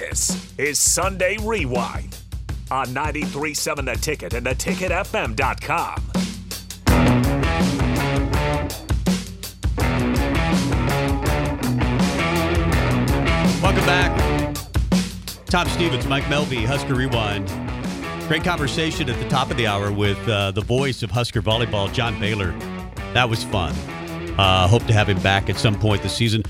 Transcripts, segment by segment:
This is Sunday Rewind on 93.7 The Ticket and theticketfm.com. Welcome back. Tom Stevens, Mike Melby, Husker Rewind. Great conversation at the top of the hour with uh, the voice of Husker volleyball, John Baylor. That was fun. Uh, hope to have him back at some point this season.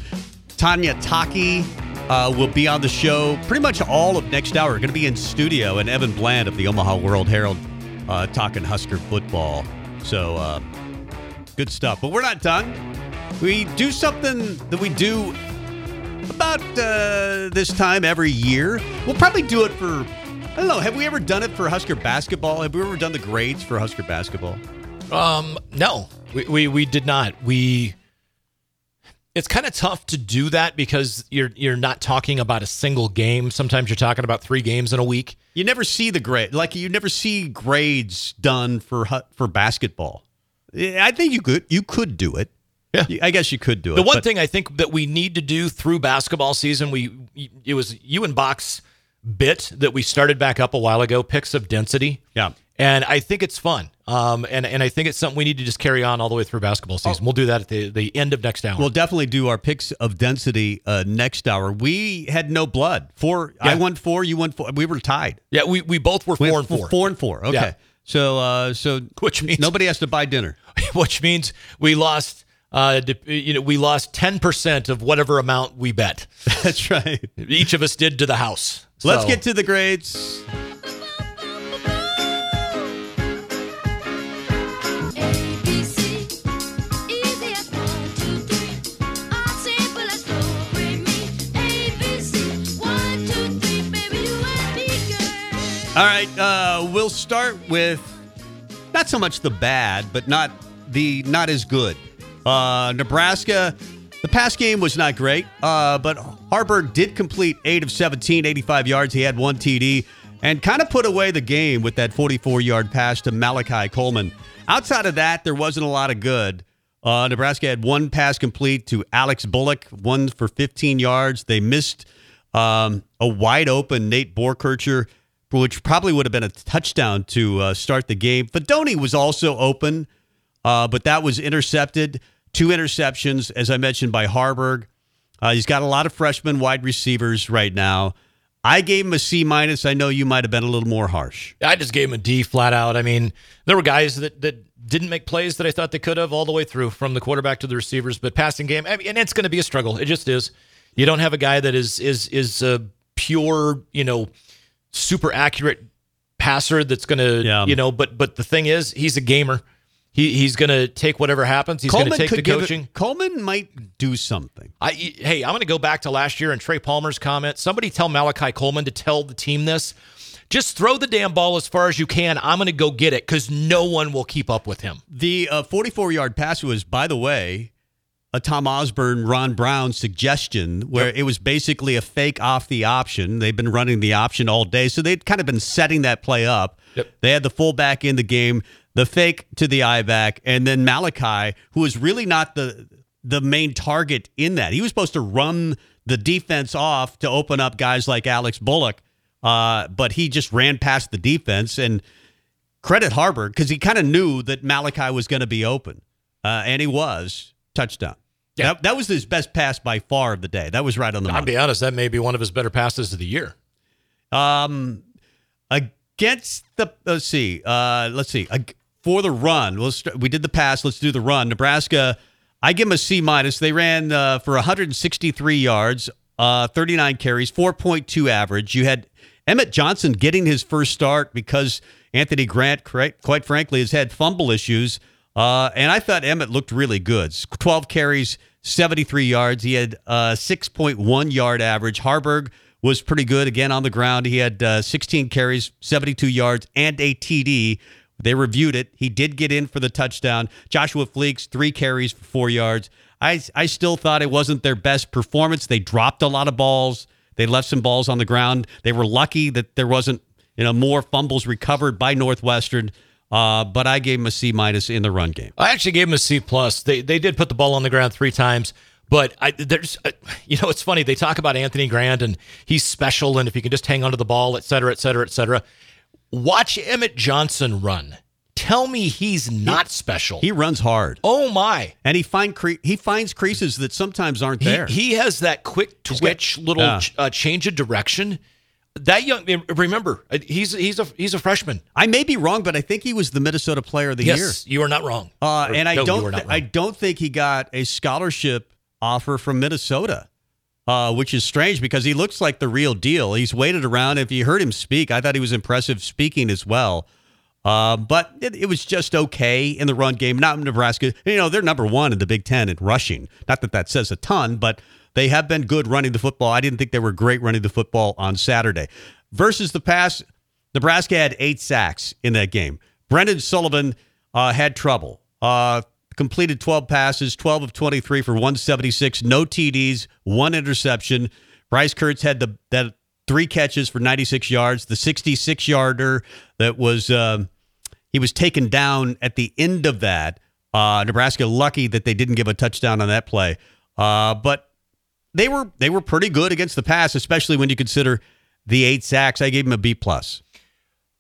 Tanya Taki uh, will be on the show pretty much all of next hour. Going to be in studio, and Evan Bland of the Omaha World Herald uh, talking Husker football. So uh, good stuff. But we're not done. We do something that we do about uh, this time every year. We'll probably do it for, I don't know, have we ever done it for Husker basketball? Have we ever done the grades for Husker basketball? Um, no, we, we, we did not. We, it's kind of tough to do that because you're you're not talking about a single game. Sometimes you're talking about three games in a week. You never see the grade, like you never see grades done for for basketball. I think you could you could do it. Yeah. I guess you could do it. The one but- thing I think that we need to do through basketball season, we it was you and Box bit that we started back up a while ago, picks of density. Yeah. And I think it's fun. Um, and, and I think it's something we need to just carry on all the way through basketball season. We'll do that at the, the end of next hour. We'll definitely do our picks of density uh, next hour. We had no blood. Four. I won four. You won four. We were tied. yeah, we, we both were We four and four. Four and four. Okay. Yeah. So uh, so Which means- nobody has to buy dinner. which means we lost uh you know we lost 10% of whatever amount we bet That's right. each of us did to the house Let's So- get to the grades. All right, uh, we'll start with not so much the bad, but not the not as good. Uh, Nebraska, the pass game was not great, uh, but Haarberg did complete eight of 17, 85 yards. He had one TD and kind of put away the game with that 44 yard pass to Malachi Coleman. Outside of that, there wasn't a lot of good. Uh, Nebraska had one pass complete to Alex Bullock, one for 15 yards. They missed um, a wide open Nate Boerkircher, which probably would have been a touchdown to uh, start the game. Fidone was also open, uh, but that was intercepted. Two interceptions, as I mentioned, by Haarberg. Uh, he's got a lot of freshman wide receivers right now. I gave him a C minus. I know you might have been a little more harsh. I just gave him a D flat out I mean there were guys that that didn't make plays that I thought they could have all the way through from the quarterback to the receivers but passing game I mean, and it's going to be a struggle it just is you don't have a guy that is is is a pure you know super accurate passer that's going to Yeah. you know but but the thing is he's a gamer he he's going to take whatever happens he's going to take the give it- coaching Coleman might do something. I hey, I'm going to go back to last year and Trey Palmer's comment. Somebody tell Malachi Coleman to tell the team this. Just throw the damn ball as far as you can. I'm going to go get it because no one will keep up with him. The uh, 44 yard pass was, by the way, a Tom Osborne, Ron Brown suggestion where it was basically a fake off the option. They've been running the option all day. So they'd kind of been setting that play up. Yep. They had the fullback in the game, the fake to the eye back, and then Malachi, who was really not the the main target in that. He was supposed to run the defense off to open up guys like Alex Bullock, uh, but he just ran past the defense and credit Haarberg because he kind of knew that Malachi was going to be open, uh, and he was touchdown. Yeah. That, that was his best pass by far of the day. That was right on the I'll money. be honest, that may be one of his better passes of the year. Um, against the let's see, uh, let's see, for the run. Start, we did the pass. Let's do the run. Nebraska, I give them a C minus. They ran uh, for 163 yards, uh, 39 carries, 4.2 average. You had Emmett Johnson getting his first start because Anthony Grant, quite frankly, has had fumble issues. Uh, and I thought Emmett looked really good. 12 carries, 73 yards. He had uh, 6.1 yard average. Haarberg was pretty good again on the ground. He had uh, 16 carries, 72 yards, and a TD. They reviewed it. He did get in for the touchdown. Joshua Fleeks, three carries for four yards. I, I still thought it wasn't their best performance. They dropped a lot of balls. They left some balls on the ground. They were lucky that there wasn't you know more fumbles recovered by Northwestern. Uh, but I gave him a C minus in the run game. I actually gave him a C plus. They they did put the ball on the ground three times, But I, there's, uh, you know, it's funny. They talk about Anthony Grant and he's special, and if he can just hang onto the ball, et cetera, et cetera, et cetera. Watch Emmett Johnson run. Tell me he's not special. He runs hard, oh my! and he find cre- he finds creases that sometimes aren't He, there. he has that quick twitch, little Yeah. ch- uh, change of direction. That young, remember, uh, he's he's a he's a freshman. I may be wrong, but I think he was the Minnesota Player of the Year. Yes, you are not wrong. Uh, Or, and I no, don't, thi- I don't think he got a scholarship offer from Minnesota, uh, which is strange because he looks like the real deal. He's waited around. If you heard him speak, I thought he was impressive speaking as well. Uh, but it, it was just okay in the run game. Not Nebraska. You know, they're number one in the Big Ten in rushing. Not that that says a ton, but they have been good running the football. I didn't think they were great running the football on Saturday. Versus the pass, Nebraska had eight sacks in that game. Brendan Sullivan uh, had trouble. Uh, completed 12 passes, 12 of 23 for 176, no TDs, one interception. Bryce Kirtz had the that three catches for 96 yards. The 66 yarder that was um, he was taken down at the end of that. Uh, Nebraska lucky that they didn't give a touchdown on that play, uh, but they were they were pretty good against the pass, especially when you consider the eight sacks. I gave him a B plus.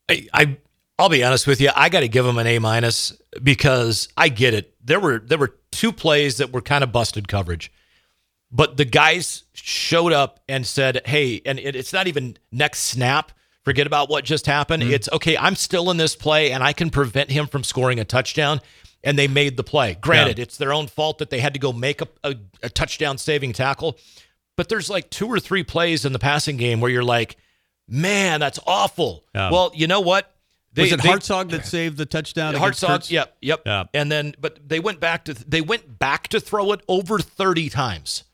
I, I I'll be honest with you. I got to give him an A minus because I get it. There were there were two plays that were kind of busted coverage, but the guys showed up and said, "Hey," and it, it's not even next snap. Forget about what just happened. Mm-hmm. It's okay. I'm still in this play, and I can prevent him from scoring a touchdown. And they made the play. Granted, it's their own fault that they had to go make a, a, a touchdown saving tackle. But there's like two or three plays in the passing game where you're like, man, that's awful. Yeah. Well, you know what? was it Hartzog that saved the touchdown? Kirtz? yep, yep. Yeah. And then, but they went back to they went back to throw it over thirty times.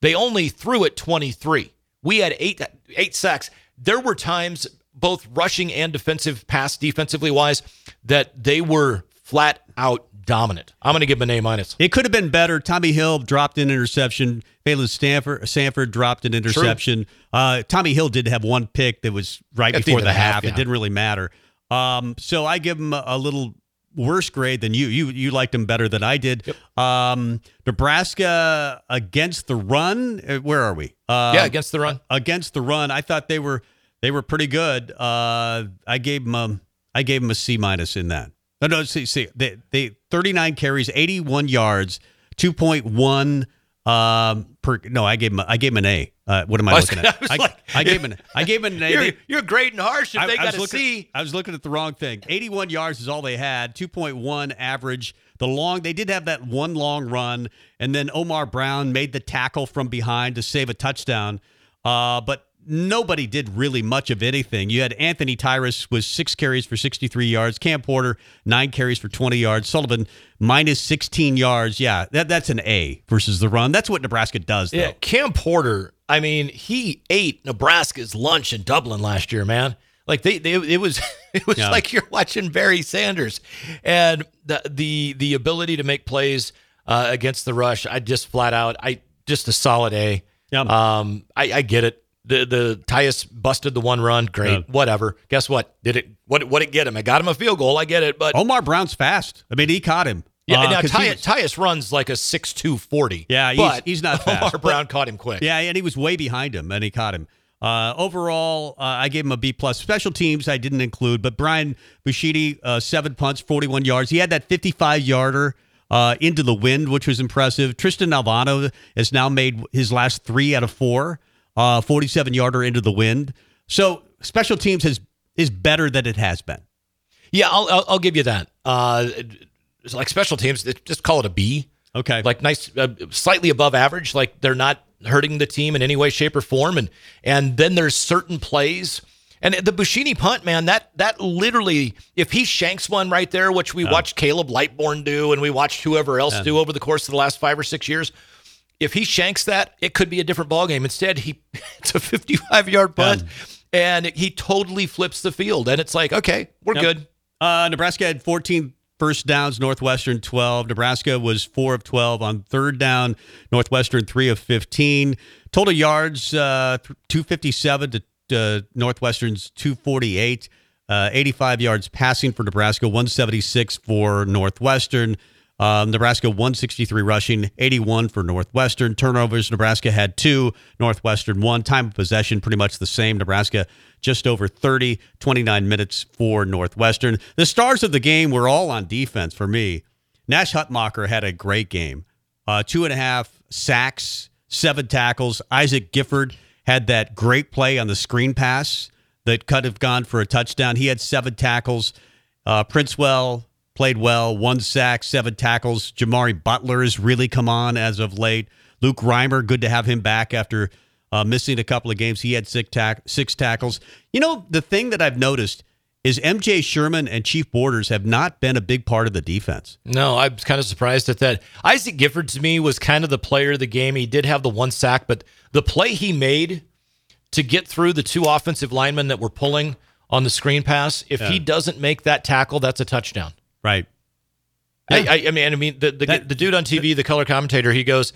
They only threw it twenty three. We had eight eight sacks. There were times, both rushing and defensive pass defensively wise, that they were flat out dominant. I'm going to give him an A minus. It could have been better. Tommy Hill dropped an interception. Phalen Stanford Sanford dropped an interception. Uh, Tommy Hill did have one pick that was right At before the, the half. half, It didn't really matter. Um, so I give him a, a little worse grade than you. You you liked him better than I did. Um, Nebraska against the run. uh, Where are we? Uh, yeah, against the run. against the run. I thought they were they were pretty good. Uh, I gave them um, I gave them a C minus in that. No, no, see, see, they, they 39 carries, 81 yards, 2.1 um per. No, I gave them I gave them an A. Uh, what am I I was- looking at? I was I, like- I gave them an I gave them an A. You're, They- you're great and harsh if I- they got was to see. I was looking at the wrong thing. 81 yards is all they had. 2.1 average. The long they did have that one long run, and then Omar Brown made the tackle from behind to save a touchdown. Uh, but nobody did really much of anything. You had Anthony Tyus was six carries for 63 yards. Cam Porter nine carries for 20 yards. Sullivan minus 16 yards. Yeah, that, that's an A versus the run. That's what Nebraska does. Though. Yeah, Cam Porter. I mean, he ate Nebraska's lunch in Dublin last year, man. Like they, they it was, it was Yeah. like you're watching Barry Sanders, and the the the ability to make plays uh, against the rush. I just flat out, I just a solid A. Yeah. Um, I, I get it. The the Tyus busted the one run. Great, Yeah. whatever. Guess what? Did it? What what it get him? I got him a field goal. I get it, but Omar Brown's fast. I mean, he caught him. yeah. Uh, now Tyus, Tyus runs like a six two forty. Yeah, he's- but he's not fast, Omar but- Brown caught him quick. Yeah, and he was way behind him, and he caught him. Uh, overall, uh, I gave him a B plus. Special teams I didn't include, but Brian Buschini, uh, seven punts, forty-one yards. He had that fifty-five yarder uh, into the wind, which was impressive. Tristan Alvano has now made his last three out of four, uh, forty-seven yarder into the wind. So special teams has is better than it has been. Yeah, I'll I'll, I'll give you that. Uh, it's like special teams, just call it a B. Okay, Like nice, uh, slightly above average. Like they're not hurting the team in any way, shape, or form. And and then there's certain plays. And the Buschini punt, man, that that literally, if he shanks one right there, which we watched Caleb Lightbourn do, and we watched whoever else do over the course of the last five or six years, if he shanks that, it could be a different ballgame. Instead, he it's a 55 yard punt, and he totally flips the field, and it's like, okay, we're Yep. good. Uh, Nebraska had 14 first downs, Northwestern 12. Nebraska was 4 of 12 on third down, Northwestern 3 of 15. Total yards uh, 257 to uh, Northwestern's 248. Uh, 85 yards passing for Nebraska, 176 for Northwestern. Um, Nebraska 163 rushing, 81 for Northwestern. Turnovers, Nebraska had two, Northwestern one. Time of possession, pretty much the same. Nebraska just over 30, 29 minutes for Northwestern. The stars of the game were all on defense for me. Nash Hutmacher had a great game. Uh, two and a half sacks, seven tackles. Isaac Gifford had that great play on the screen pass that could have gone for a touchdown. He had seven tackles. Uh, Princewill played well, one sack, seven tackles. Jimari Butler has really come on as of late. Luke Reimer, good to have him back after uh, missing a couple of games. He had six, tack- six tackles. You know, the thing that I've noticed is MJ Sherman and Chief Borders have not been a big part of the defense. No, I'm kind of surprised at that. Isaac Gifford to me was kind of the player of the game. He did have the one sack, but the play he made to get through the two offensive linemen that were pulling on the screen pass, if he doesn't make that tackle, that's a touchdown. Right. I, I, I mean, I mean, the the, That- the dude on TV, the color commentator, he goes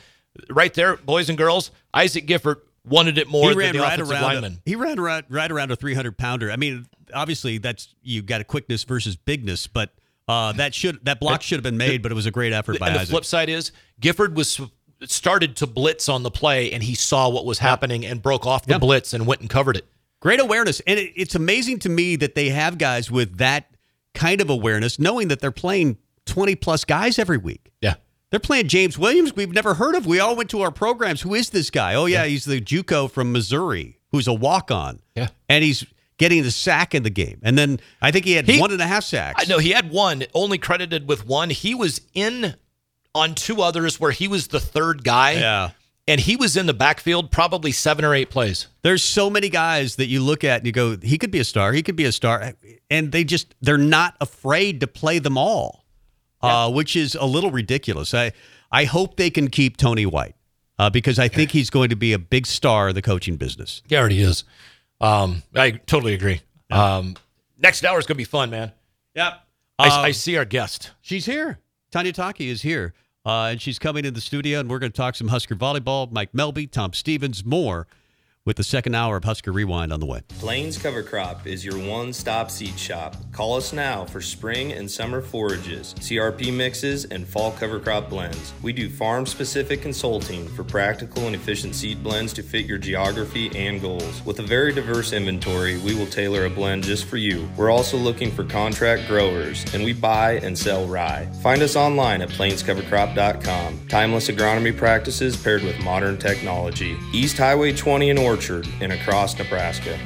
right there, boys and girls. Isaac Gifford wanted it more he than ran the right offensive around. lineman. A, he ran right, right around a 300 pounder. I mean, obviously that's you got a quickness versus bigness, but uh, that should that block should have been made. But it was a great effort by and the Isaac. flip side is Gifford was started to blitz on the play, and he saw what was happening and broke off the Yeah. blitz and went and covered it. Great awareness, and it, it's amazing to me that they have guys with that kind of awareness, knowing that they're playing 20 plus guys every week. Yeah. They're playing James Williams, we've never heard of. We all went to our programs. Who is this guy? Oh yeah, he's the JUCO from Missouri, who's a walk on. Yeah. and he's getting the sack in the game, and then I think he had He- one and a half sacks. I know he had one, only credited with one. He was in on two others where he was the third guy. Yeah. And he was in the backfield probably seven or eight plays. There's so many guys that you look at and you go, he could be a star. He could be a star. And they just, they're not afraid to play them all, uh, which is a little ridiculous. I, I hope they can keep Tony White uh, because I think he's going to be a big star in the coaching business. He already is. Um, I totally agree. Um, next hour is going to be fun, man. Yep. I, Um, I see our guest. She's here. Tanya Taki is here. Uh, and she's coming in the studio, and we're going to talk some Husker volleyball. Mike Melby, Tom Stevens, more with the second hour of Husker Rewind on the way. Plains Cover Crop is your one stop seed shop. Call us now for spring and summer forages, CRP mixes, and fall cover crop blends. We do farm specific consulting for practical and efficient seed blends to fit your geography and goals. With a very diverse inventory, we will tailor a blend just for you. We're also looking for contract growers, and we buy and sell rye. Find us online at plainscovercrop.com. Timeless agronomy practices paired with modern technology. East Highway 20 in Orchard and across Nebraska.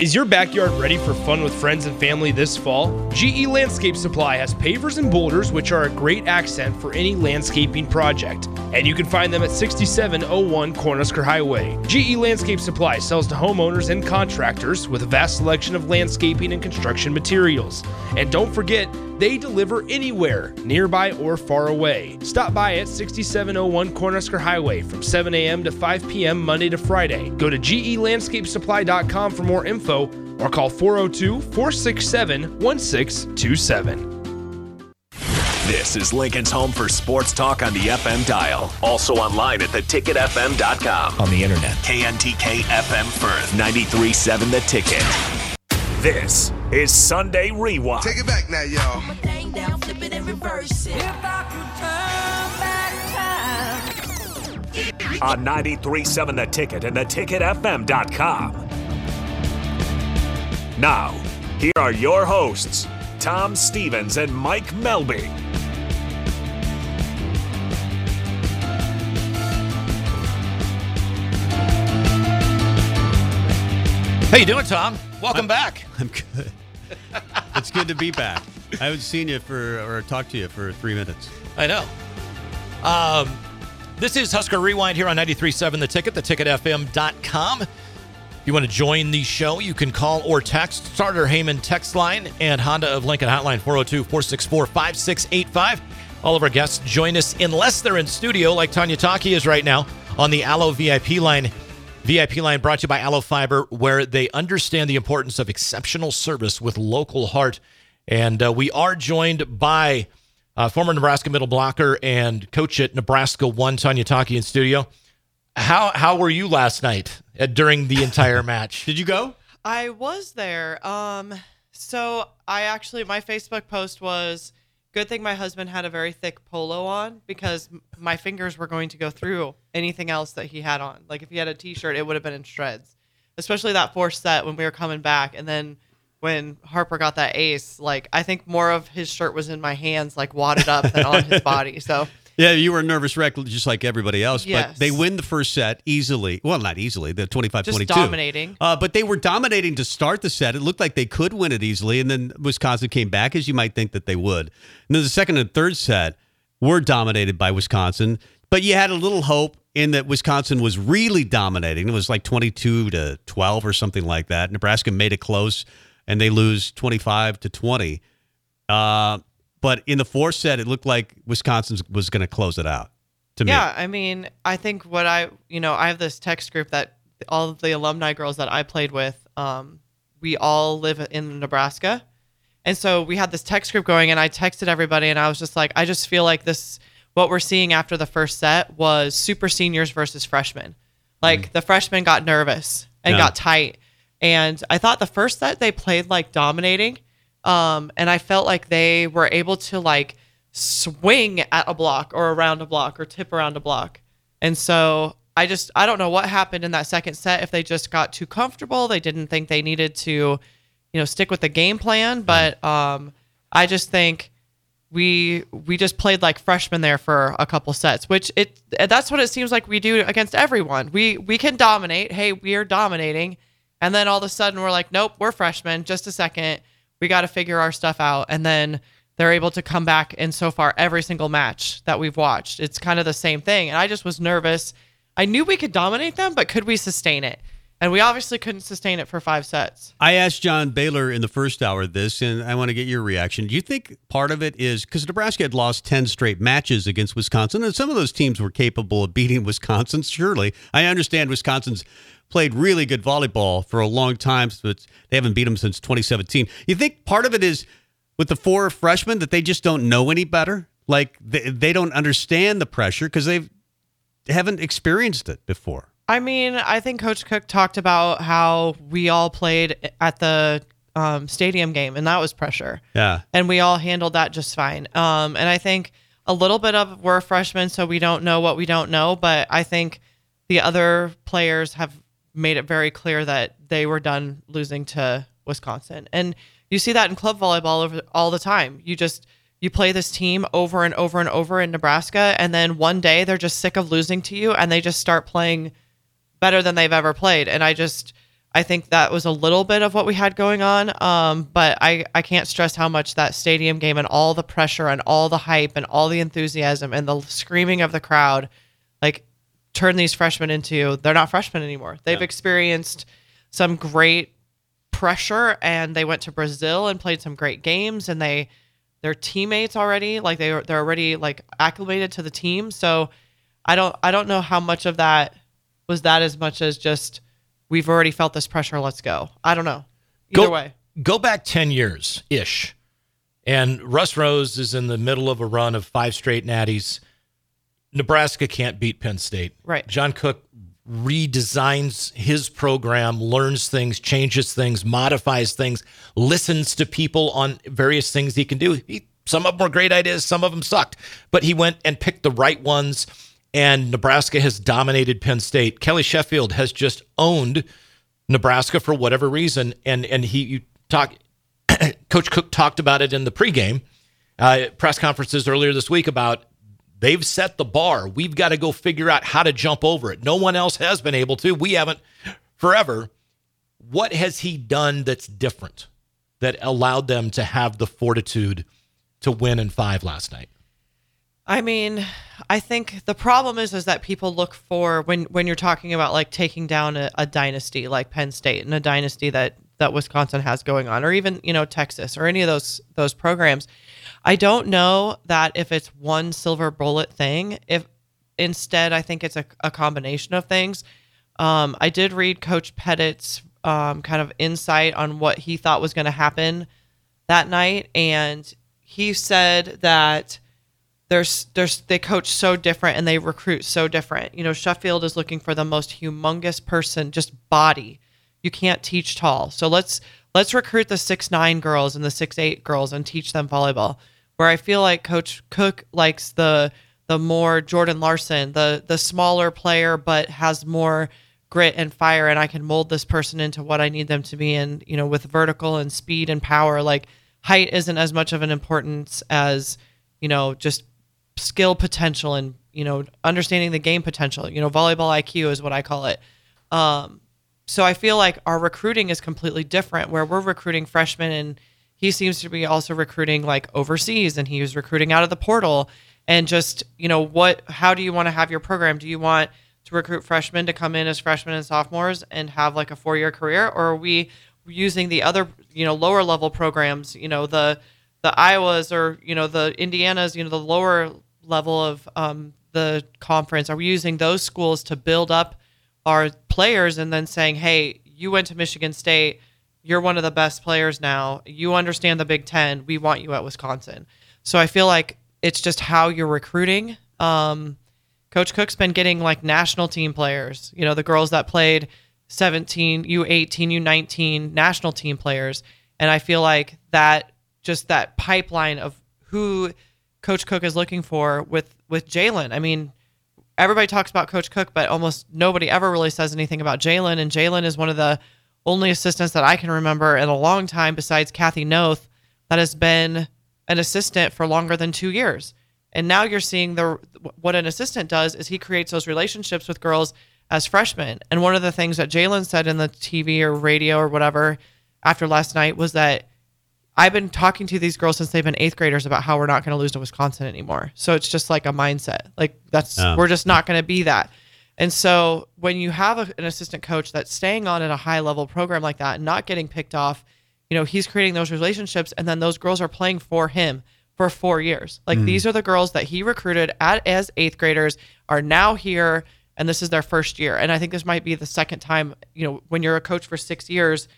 Is your backyard ready for fun with friends and family this fall? GE Landscape Supply has pavers and boulders, which are a great accent for any landscaping project. And you can find them at 6701 Cornhusker Highway. GE Landscape Supply sells to homeowners and contractors with a vast selection of landscaping and construction materials. And don't forget, they deliver anywhere, nearby or far away. Stop by at 6701 Cornhusker Highway from 7 a.m. to 5 p.m. Monday to Friday. Go to gelandscapesupply.com for more info or call 402 467 1627. This is Lincoln's home for sports talk on the FM dial. Also online at theticketfm.com. On the internet. KNTK FM Firth, 93.7 The Ticket. This is Sunday Rewind. Take it back now, y'all. Thing down, flip and on 93.7 The Ticket and theticketfm.com. Now, here are your hosts, Tom Stevens and Mike Melby. How you doing, Tom? Welcome back. I'm good. it's good to be back. I haven't seen you for or talked to you for three minutes. I know. Um, this is Husker Rewind here on 93.7 The Ticket, theticketfm.com. If you want to join the show, you can call or text Sartor Hamann text line and Honda of Lincoln hotline 402 464 5685. All of our guests join us unless they're in studio, like Tanya Taki is right now on the Allo VIP line. VIP line brought to you by Allo Fiber, where they understand the importance of exceptional service with local heart. And uh, we are joined by uh, former Nebraska middle blocker and coach at Nebraska One, Tanya Taki in studio. How how were you last night uh, during the entire match? Did you go? I was there. Um, so I actually my Facebook post was Good thing my husband had a very thick polo on because my fingers were going to go through anything else that he had on. Like if he had a t-shirt, it would have been in shreds. Especially that fourth set when we were coming back, and then when Harper got that ace, like I think more of his shirt was in my hands, like wadded up, than on his body. So Yeah, you were a nervous wreck just like everybody else, but they win the first set easily. Well, not easily, the 25 Just 22. dominating. Uh, but they were dominating to start the set. It looked like they could win it easily, and then Wisconsin came back, as you might think that they would. And then the second and third set were dominated by Wisconsin, but you had a little hope in that Wisconsin was really dominating. It was like 22 to 12 or something like that. Nebraska made it close, and they lose 25 to 20. Uh, but in the fourth set, it looked like Wisconsin was going to close it out. To me, yeah, I mean, I think what I, you know, I have this text group that all of the alumni girls that I played with, um, we all live in Nebraska. And so we had this text group going, and I texted everybody, and I was just like, I just feel like this, what we're seeing after the first set was super seniors versus freshmen. Like the freshmen got nervous and Yeah. got tight. And I thought the first set they played like dominating. Um, and I felt like they were able to like swing at a block or around a block or tip around a block. And so I just I don't know what happened in that second set if they just got too comfortable, they didn't think they needed to, you know, stick with the game plan, but um I just think we we just played like freshmen there for a couple sets, which it that's what it seems like we do against everyone. We we can dominate. Hey, we are dominating. And then all of a sudden we're like, nope, we're freshmen. Just a second. We got to figure our stuff out. And then they're able to come back in so far every single match that we've watched. It's kind of the same thing. And I just was nervous. I knew we could dominate them, but could we sustain it? And we obviously couldn't sustain it for five sets. I asked John Baylor in the first hour this, and I want to get your reaction. Do you think part of it is because Nebraska had lost 10 straight matches against Wisconsin, and some of those teams were capable of beating Wisconsin, surely. I understand Wisconsin's played really good volleyball for a long time, but they haven't beat them since 2017. You think part of it is with the four freshmen that they just don't know any better? Like they, they don't understand the pressure because they've haven't experienced it before. I mean, I think Coach Cook talked about how we all played at the um, stadium game, and that was pressure. Yeah. and we all handled that just fine. Um, and I think a little bit of we're freshmen, so we don't know what we don't know. But I think the other players have made it very clear that they were done losing to Wisconsin, and you see that in club volleyball over all the time. You just you play this team over and over and over in Nebraska, and then one day they're just sick of losing to you, and they just start playing better than they've ever played. And I just I think that was a little bit of what we had going on. Um, but I, I can't stress how much that stadium game and all the pressure and all the hype and all the enthusiasm and the screaming of the crowd, like turn these freshmen into they're not freshmen anymore. They've experienced some great pressure and they went to Brazil and played some great games and they they're teammates already like they they're already like acclimated to the team so I don't I don't know how much of that was that as much as just we've already felt this pressure let's go I don't know either go, way Go back 10 years ish. And Russ Rose is in the middle of a run of five straight natties. Nebraska can't beat Penn State. Right. John Cook redesigns his program, learns things, changes things, modifies things, listens to people on various things he can do. He, some of them were great ideas, some of them sucked, but he went and picked the right ones. And Nebraska has dominated Penn State. Kelly Sheffield has just owned Nebraska for whatever reason, and and he you talk. Coach Cook talked about it in the pregame uh, press conferences earlier this week about they've set the bar. We've got to go figure out how to jump over it. No one else has been able to. We haven't forever. What has he done that's different that allowed them to have the fortitude to win in five last night? I mean, I think the problem is is that people look for when when you're talking about like taking down a, a dynasty like Penn State and a dynasty that that Wisconsin has going on, or even you know Texas or any of those those programs. I don't know that if it's one silver bullet thing. If instead, I think it's a, a combination of things. Um, I did read Coach Pettit's um, kind of insight on what he thought was going to happen that night, and he said that there's there's they coach so different and they recruit so different. You know, Sheffield is looking for the most humongous person, just body. You can't teach tall. So let's let's recruit the six nine girls and the six eight girls and teach them volleyball. Where I feel like Coach Cook likes the the more Jordan Larson, the the smaller player, but has more grit and fire, and I can mold this person into what I need them to be. And you know, with vertical and speed and power, like height isn't as much of an importance as you know just skill potential and you know understanding the game potential. You know, volleyball IQ is what I call it. Um, so I feel like our recruiting is completely different, where we're recruiting freshmen and he seems to be also recruiting like overseas and he was recruiting out of the portal and just you know what how do you want to have your program do you want to recruit freshmen to come in as freshmen and sophomores and have like a four year career or are we using the other you know lower level programs you know the the iowas or you know the indianas you know the lower level of um, the conference are we using those schools to build up our players and then saying hey you went to michigan state you're one of the best players now. You understand the Big Ten. We want you at Wisconsin. So I feel like it's just how you're recruiting. Um, Coach Cook's been getting like national team players, you know, the girls that played 17, U18, U19 national team players. And I feel like that just that pipeline of who Coach Cook is looking for with with Jaylen. I mean, everybody talks about Coach Cook, but almost nobody ever really says anything about Jaylen. And Jaylen is one of the only assistants that I can remember in a long time, besides Kathy Noth, that has been an assistant for longer than two years. And now you're seeing the what an assistant does is he creates those relationships with girls as freshmen. And one of the things that Jaylen said in the TV or radio or whatever after last night was that I've been talking to these girls since they've been eighth graders about how we're not going to lose to Wisconsin anymore. So it's just like a mindset. Like that's Um, we're just not going to be that. And so when you have a, an assistant coach that's staying on at a high level program like that and not getting picked off, you know, he's creating those relationships and then those girls are playing for him for 4 years. Like these are the girls that he recruited at as 8th graders are now here and this is their first year. And I think this might be the second time, you know, when you're a coach for 6 years,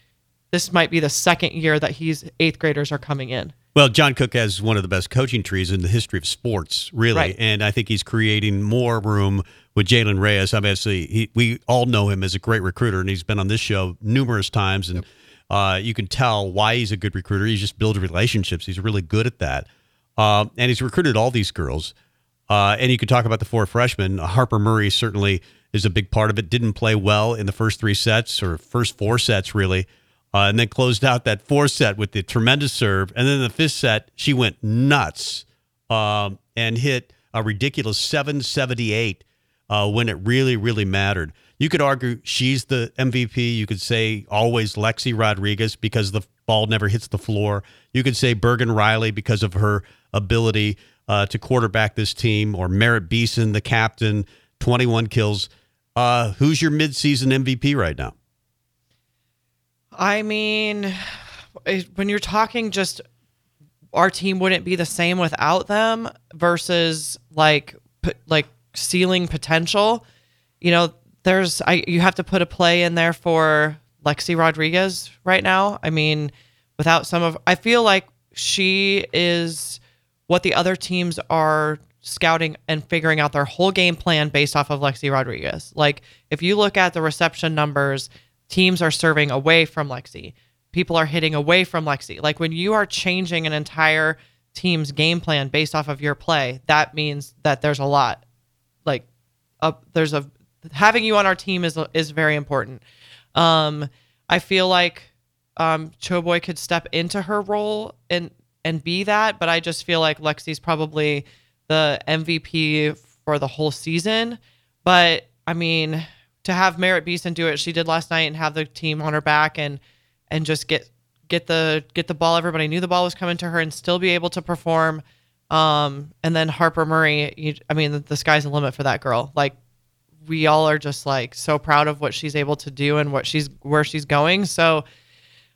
this might be the second year that he's 8th graders are coming in. Well, John Cook has one of the best coaching trees in the history of sports, really, Right. and I think he's creating more room with Jaylen Reyes. Obviously, he, we all know him as a great recruiter, and he's been on this show numerous times, and uh, you can tell why he's a good recruiter. He just builds relationships. He's really good at that, um, and he's recruited all these girls. Uh, and you could talk about the four freshmen. Harper Murray certainly is a big part of it. Didn't play well in the first three sets or first four sets, really. Uh, and then closed out that fourth set with the tremendous serve. And then the fifth set, she went nuts um, and hit a ridiculous 778 uh, when it really, really mattered. You could argue she's the MVP. You could say always Lexi Rodriguez because the ball never hits the floor. You could say Bergen Reilly because of her ability uh, to quarterback this team, or Merritt Beason, the captain, 21 kills. Uh, who's your midseason MVP right now? I mean, when you're talking just our team wouldn't be the same without them versus like like ceiling potential. You know, there's I you have to put a play in there for Lexi Rodriguez right now. I mean, without some of I feel like she is what the other teams are scouting and figuring out their whole game plan based off of Lexi Rodriguez. Like if you look at the reception numbers, teams are serving away from Lexi. People are hitting away from Lexi. Like when you are changing an entire team's game plan based off of your play, that means that there's a lot. Like there's a having you on our team is is very important. Um, I feel like um, Choboy could step into her role and and be that, but I just feel like Lexi's probably the MVP for the whole season. But I mean, to have Merritt Beason do it, she did last night, and have the team on her back and and just get get the get the ball. Everybody knew the ball was coming to her, and still be able to perform. Um, and then Harper Murray, you, I mean, the, the sky's the limit for that girl. Like we all are just like so proud of what she's able to do and what she's where she's going. So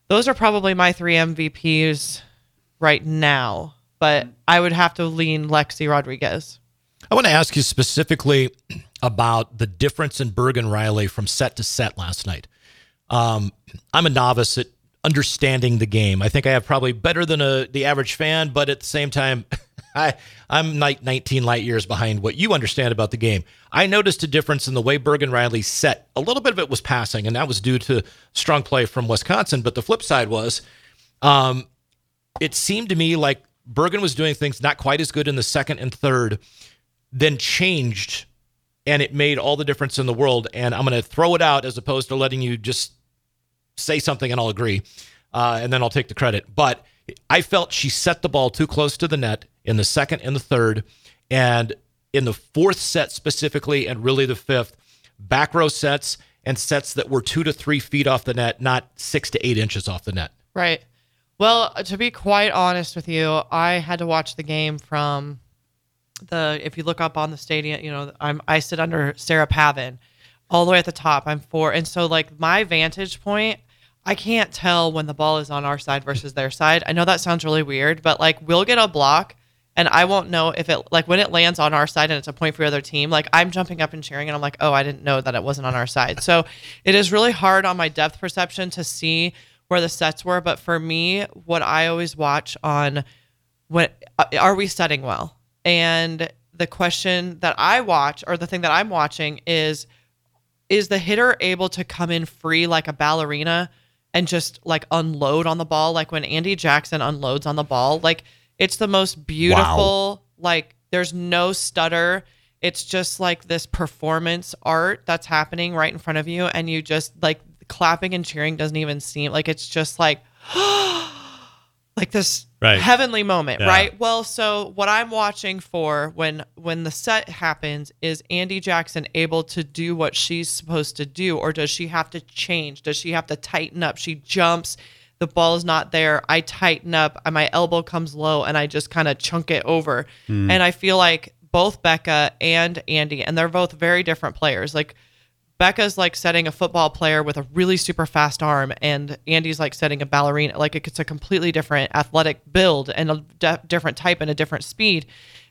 those are probably my three MVPs right now. But I would have to lean Lexi Rodriguez. I want to ask you specifically about the difference in Bergen Reilly from set to set last night. Um, I'm a novice at understanding the game. I think I have probably better than a, the average fan, but at the same time, I I'm like 19 light years behind what you understand about the game. I noticed a difference in the way Bergen Reilly set. A little bit of it was passing, and that was due to strong play from Wisconsin. But the flip side was, um, it seemed to me like Bergen was doing things not quite as good in the second and third, then changed, and it made all the difference in the world. And I'm going to throw it out as opposed to letting you just say something and I'll agree, uh, and then I'll take the credit. But I felt she set the ball too close to the net in the second and the third, and in the fourth set specifically, and really the fifth, back row sets and sets that were two to three feet off the net, not six to eight inches off the net. Right. Well, to be quite honest with you, I had to watch the game from the. If you look up on the stadium, you know, I'm I sit under Sarah Pavan, all the way at the top. I'm four, and so like my vantage point, I can't tell when the ball is on our side versus their side. I know that sounds really weird, but like we'll get a block. And I won't know if it like when it lands on our side and it's a point for your other team. Like I'm jumping up and cheering, and I'm like, oh, I didn't know that it wasn't on our side. So it is really hard on my depth perception to see where the sets were. But for me, what I always watch on when uh, are we setting well? And the question that I watch, or the thing that I'm watching, is is the hitter able to come in free like a ballerina and just like unload on the ball? Like when Andi Jackson unloads on the ball like it's the most beautiful like there's no stutter. It's just like this performance art that's happening right in front of you and you just like clapping and cheering doesn't even seem like it's just like oh, like this Right. heavenly moment Yeah. right? Well so what i'm watching for when when the set happens is andi jackson able to do what she's supposed to do or does she have to change? Does she have to tighten up? She jumps the ball is not there i tighten up my elbow comes low and i just kind of chunk it over. Hmm. And i feel like both becca and andi and they're both very different players like Becca's like setting a football player with a really super fast arm, and Andi's like setting a ballerina. Like it's a completely different athletic build and a de- different type and a different speed.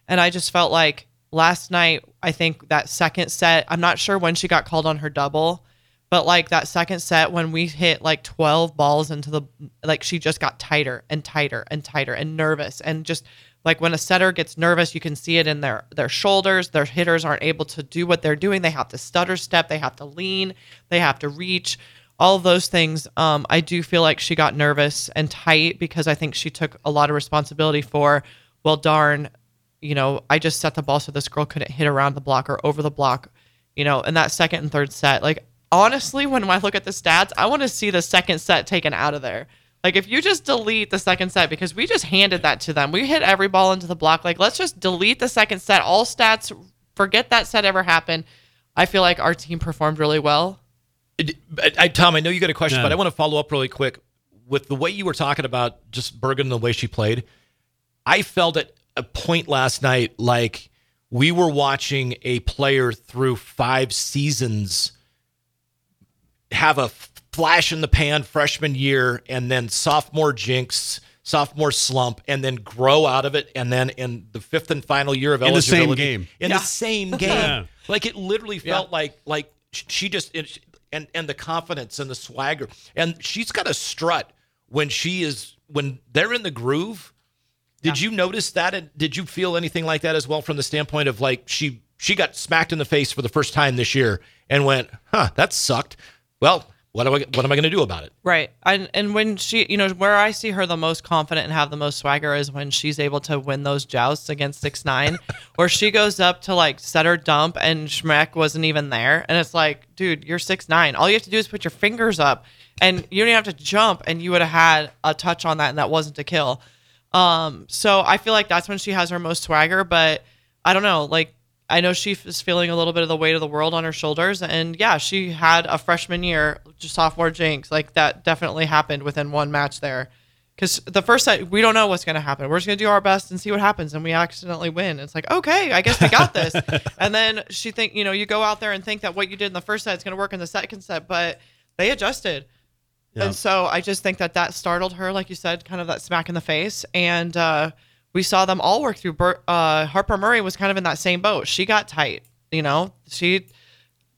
And I just felt like last night, I think that second set, I'm not sure when she got called on her double, but like that second set when we hit like 12 balls into the, like she just got tighter and tighter and tighter and nervous and just like when a setter gets nervous, you can see it in their their shoulders. Their hitters aren't able to do what they're doing. They have to stutter step. They have to lean. They have to reach. All those things. Um, I do feel like she got nervous and tight because I think she took a lot of responsibility for. Well, darn, you know, I just set the ball so this girl couldn't hit around the block or over the block. You know, in that second and third set, like honestly, when I look at the stats, I want to see the second set taken out of there. Like if you just delete the second set because we just handed that to them. We hit every ball into the block. Like let's just delete the second set. All stats, forget that set ever happened. I feel like our team performed really well. I, I, Tom, I know you got a question, Yeah. but I want to follow up really quick with the way you were talking about just Bergen and the way she played. I felt at a point last night like we were watching a player through five seasons have a flash in the pan freshman year and then sophomore jinx, sophomore slump, and then grow out of it. And then in the fifth and final year of In the same game. in the same game, Yeah. like it literally felt like like she just and and the confidence and the swagger, and she's got a strut when she is when they're in the groove. Did you notice that? And did you feel anything like that as well from the standpoint of like she she got smacked in the face for the first time this year and went, "Huh, that sucked." Well, what do I what am I going to do about it? Right. And and when she, you know, where I see her the most confident and have the most swagger is when she's able to win those jousts against six nine, or she goes up to like set her dump and Smrek wasn't even there, and it's like, dude, you're six nine. All you have to do is put your fingers up, and you don't even have to jump, and you would have had a touch on that, and that wasn't a kill. Um, so I feel like that's when she has her most swagger, but I don't know, like I know she is feeling a little bit of the weight of the world on her shoulders, and yeah, she had a freshman year, just sophomore jinx, like that definitely happened within one match there. Because the first set, we don't know what's going to happen. We're just going to do our best and see what happens, and we accidentally win. It's like, okay, I guess we got this. and then she think, you know, you go out there and think that what you did in the first set is going to work in the second set, but they adjusted. And so I just think that that startled her, like you said, kind of that smack in the face. And uh, we saw them all work through. Uh, Harper Murray was kind of in that same boat. She got tight, you know. She,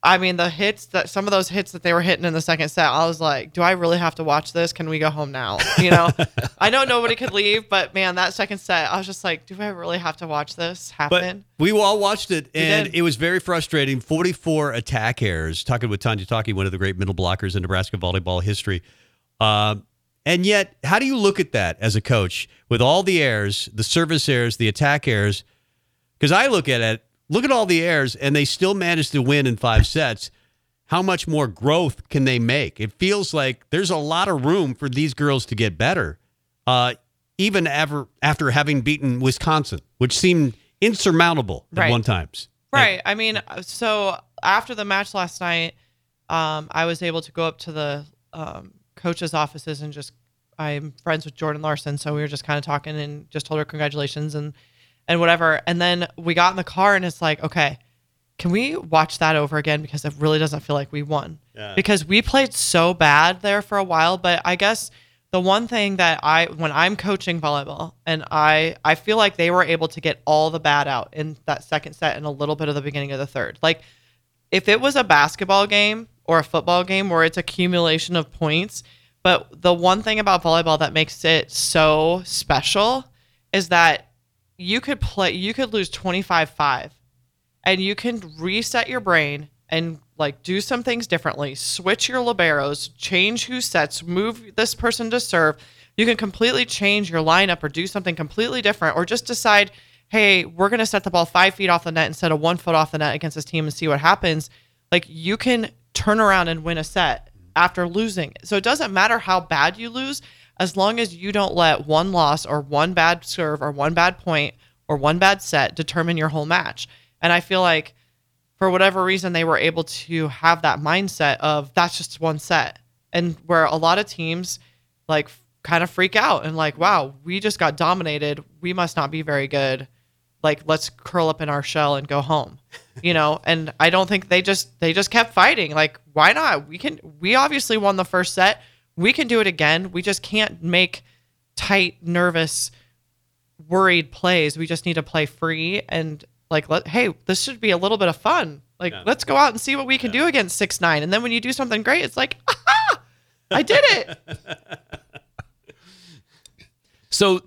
I mean, the hits that some of those hits that they were hitting in the second set, I was like, do I really have to watch this? Can we go home now? You know, I know nobody could leave, but man, that second set, I was just like, do I really have to watch this happen? But we all watched it, and it was very frustrating. 44 attack errors. Talking with Tanya Taki, one of the great middle blockers in Nebraska volleyball history. Uh, And yet, how do you look at that as a coach with all the errors, the service errors, the attack errors? Because I look at it, look at all the errors, and they still managed to win in five sets. How much more growth can they make? It feels like there's a lot of room for these girls to get better, uh, even ever after having beaten Wisconsin, which seemed insurmountable at Right. one times. Right. I mean, so after the match last night, um, I was able to go up to the um, coaches' offices and just I'm friends with Jordan Larson, so we were just kind of talking and just told her congratulations and and whatever. And then we got in the car and it's like, okay, can we watch that over again because it really doesn't feel like we won because we played so bad there for a while. But I guess the one thing that I when I'm coaching volleyball and I I feel like they were able to get all the bad out in that second set and a little bit of the beginning of the third. Like if it was a basketball game or a football game where it's accumulation of points, but the one thing about volleyball that makes it so special is that you could play you could lose 25-5 and you can reset your brain and like do some things differently switch your liberos change who sets move this person to serve. You can completely change your lineup or do something completely different or just decide hey we're going to set the ball five feet off the net instead of one foot off the net against this team and see what happens. Like you can turn around and win a set after losing. So it doesn't matter how bad you lose as long as you don't let one loss or one bad serve or one bad point or one bad set determine your whole match. And i feel like for whatever reason they were able to have that mindset of that's just one set. And where a lot of teams like kind of freak out and like wow we just got dominated. We must not be very good like let's curl up in our shell and go home you know? And i don't think they just they just kept fighting. Like why not? We can we obviously won the first set. We can do it again. We just can't make tight nervous worried plays. We just need to play free and like let hey this should be a little bit of fun. Like let's go out and see what we can do against six nine. And then when you do something great it's like Aha! i did it. So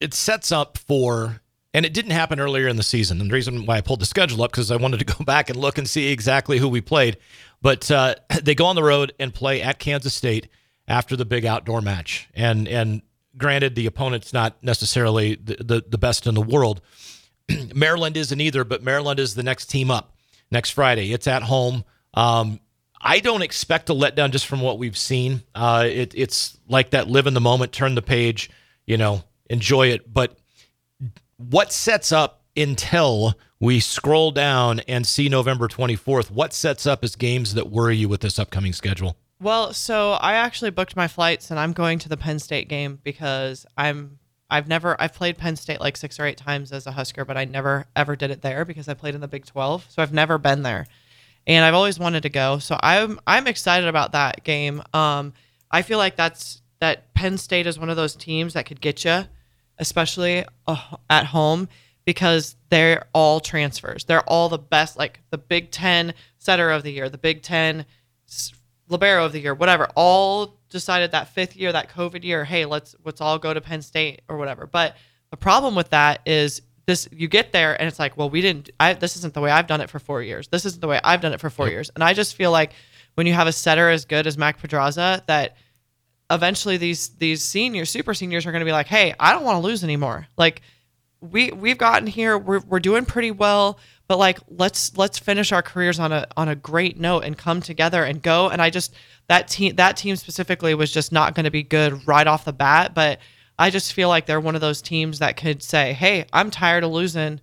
it sets up for, and it didn't happen earlier in the season. And the reason why I pulled the schedule up because I wanted to go back and look and see exactly who we played. But uh, they go on the road and play at Kansas State after the big outdoor match. And and granted, the opponent's not necessarily the, the, the best in the world. Maryland isn't either, but Maryland is the next team up next Friday. It's at home. Um, I don't expect a letdown just from what we've seen. Uh, it, it's like that live in the moment, turn the page, you know, enjoy it. But what sets up until we scroll down and see November 24th? What sets up as games that worry you with this upcoming schedule? Well, so I actually booked my flights and I'm going to the Penn State game because I'm I've never I've played Penn State like 6 or 8 times as a Husker, but I never ever did it there because I played in the Big 12. So I've never been there. And I've always wanted to go. So I'm I'm excited about that game. Um I feel like that's that Penn State is one of those teams that could get you especially uh, at home because they're all transfers. They're all the best like the Big 10 setter of the year, the Big Ten libero of the year, whatever, all decided that fifth year, that COVID year, hey, let's let's all go to Penn State or whatever. But the problem with that is this: you get there and it's like, well, we didn't. I, this isn't the way I've done it for four years. This isn't the way I've done it for four years. And I just feel like when you have a setter as good as Mac Podraza, that eventually these these seniors, super seniors, are going to be like, hey, I don't want to lose anymore. Like we we've gotten here we're, we're doing pretty well but like let's let's finish our careers on a on a great note and come together and go. And i just that team that team specifically was just not going to be good right off the bat but i just feel like they're one of those teams that could say hey i'm tired of losing.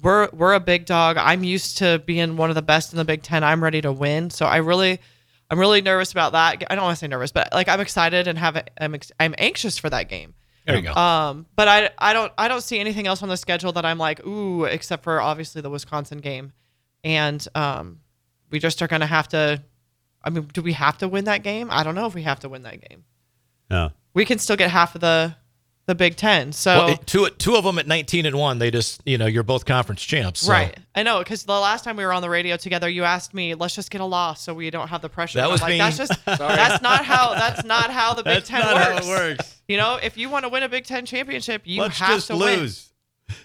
We're we're a big dog. I'm used to being one of the best in the big 10 i'm ready to win. So i really i'm really nervous about that i don't want to say nervous but like i'm excited and have i'm, ex- I'm anxious for that game There you go. um, but I, I don't I don't see anything else on the schedule that I'm like ooh, except for obviously the Wisconsin game, and um, we just are gonna have to. I mean, do we have to win that game? I don't know if we have to win that game. No. We can still get half of the the Big Ten. So well, it, two two of them at 19 and one. They just you know you're both conference champs. so- right, I know because the last time we were on the radio together, you asked me, let's just get a loss so we don't have the pressure. That was like, me. That's just that's not how that's not how the Big That's Ten not works. how it works. You know, if you want to win a Big Ten championship, you Let's have just to win. lose.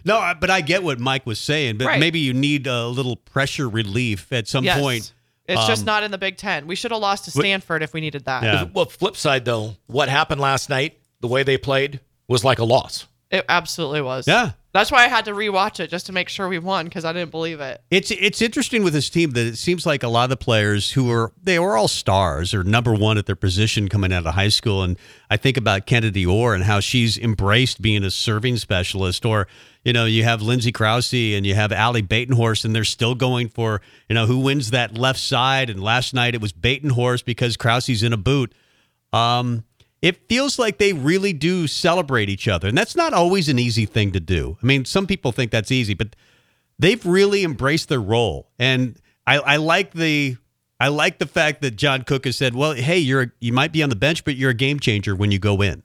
No, but I get what Mike was saying, but Right. maybe you need a little pressure relief at some Yes. point It's just Um, not in the Big Ten. We should have lost to Stanford if we needed that. Yeah. Well, flip side though, what happened last night, the way they played was like a loss. It absolutely was. Yeah. That's why I had to rewatch it just to make sure we won because I didn't believe it. It's it's interesting with this team that it seems like a lot of the players who are they were all stars or number one at their position coming out of high school, and I think about Kennedy Orr and how she's embraced being a serving specialist, or you know you have Lindsey Krause and you have Allie Batenhorst, and they're still going for you know who wins that left side. And last night it was Batenhorst because Krause's in a boot. Um, it feels like they really do celebrate each other, and that's not always an easy thing to do. I mean, some people think that's easy, but they've really embraced their role, and I, I like the I like the fact that John Cook has said, "Well, hey, you're you might be on the bench, but you're a game changer when you go in,"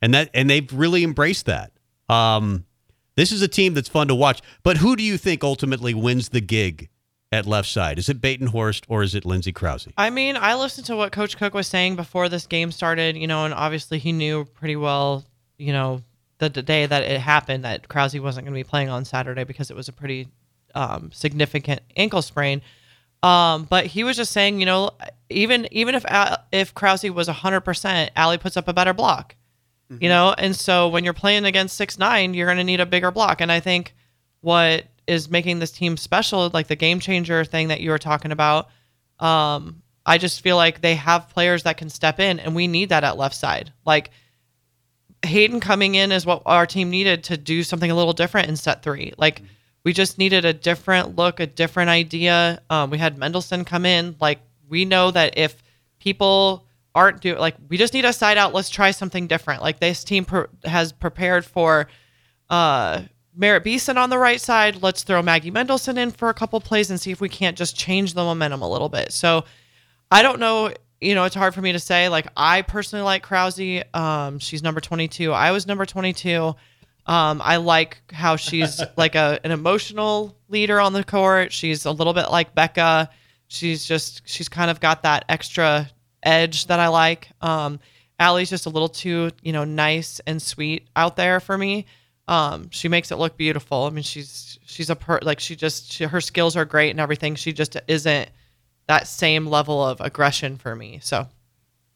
and that and they've really embraced that. Um, this is a team that's fun to watch. But who do you think ultimately wins the gig at left side? Is it Batenhorst or is it Lindsey Krause? I mean, I listened to what Coach Cook was saying before this game started, you know, and obviously he knew pretty well, you know, the, the day that it happened that Krause wasn't going to be playing on Saturday because it was a pretty um, significant ankle sprain. Um, but he was just saying, you know, even even if if Krause was 100%, Allie puts up a better block. You know, and so when you're playing against six nine, you're going to need a bigger block. And I think what is making this team special, like the game changer thing that you were talking about, um, I just feel like they have players that can step in, and we need that at left side. Like Hayden coming in is what our team needed to do something a little different in set three. Like we just needed a different look, a different idea. Um, we had Mendelson come in. Like we know that if people aren't doing, like we just need a side out. Let's try something different. Like this team has prepared for uh Merritt Beason on the right side. Let's throw Maggie Mendelson in for a couple plays and see if we can't just change the momentum a little bit. So I don't know. You know, it's hard for me to say. Like, I personally like Krause. Um, she's number 22. I was number 22. Um, I like how she's like a an emotional leader on the court. She's a little bit like Becca. She's just she's kind of got that extra edge that I like. Um, Allie's just a little too you know nice and sweet out there for me. Um, she makes it look beautiful. I mean, she's she's a per like she just she, her skills are great and everything. She just isn't that same level of aggression for me. So,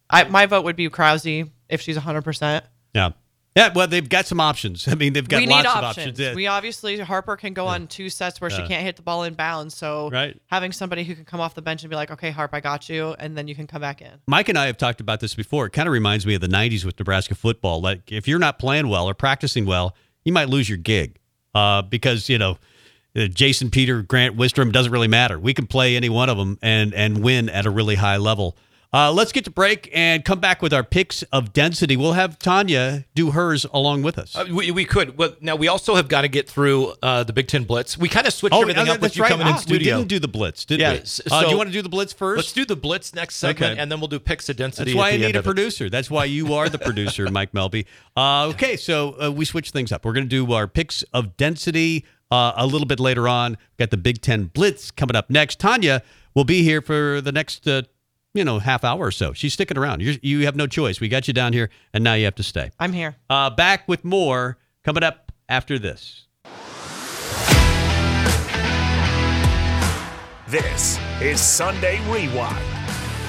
I my vote would be Krause if she's 100. percent Yeah. Yeah, well, they've got some options. I mean, they've got We lots need of options. options. Yeah. We obviously Harper can go on two sets where she can't hit the ball in bounds. So Right. having somebody who can come off the bench and be like, "Okay, Harp, I got you," and then you can come back in. Mike and I have talked about this before. It kind of reminds me of the 90s with Nebraska football. Like, if you're not playing well or practicing well, you might lose your gig uh, because, you know, uh, Jason, Peter, Grant, Wistrom doesn't really matter. We can play any one of them and, and win at a really high level. Uh, let's get to break and come back with our picks of density. We'll have Tanya do hers along with us. Uh, we, we could. Well, now we also have got to get through uh, the Big Ten Blitz. We kind of switched everything yeah, up with you right. coming in Ah, studio. We didn't do the blitz, did Yeah, we? uh, do so- you want to do the blitz 1st Let's do the Blitz next segment, Okay. and then we'll do picks of density. That's why I need a of it. producer. That's why you are the producer, Mike Melby. Uh, okay, so uh, we switch things up. We're going to do our picks of density uh, a little bit later on. Got the Big Ten Blitz coming up next. Tanya will be here for the next, uh, you know, half hour or so. She's sticking around. You're, you have no choice. We got you down here, and now you have to stay. I'm here. Uh, back with more coming up after this. This is Sunday Rewind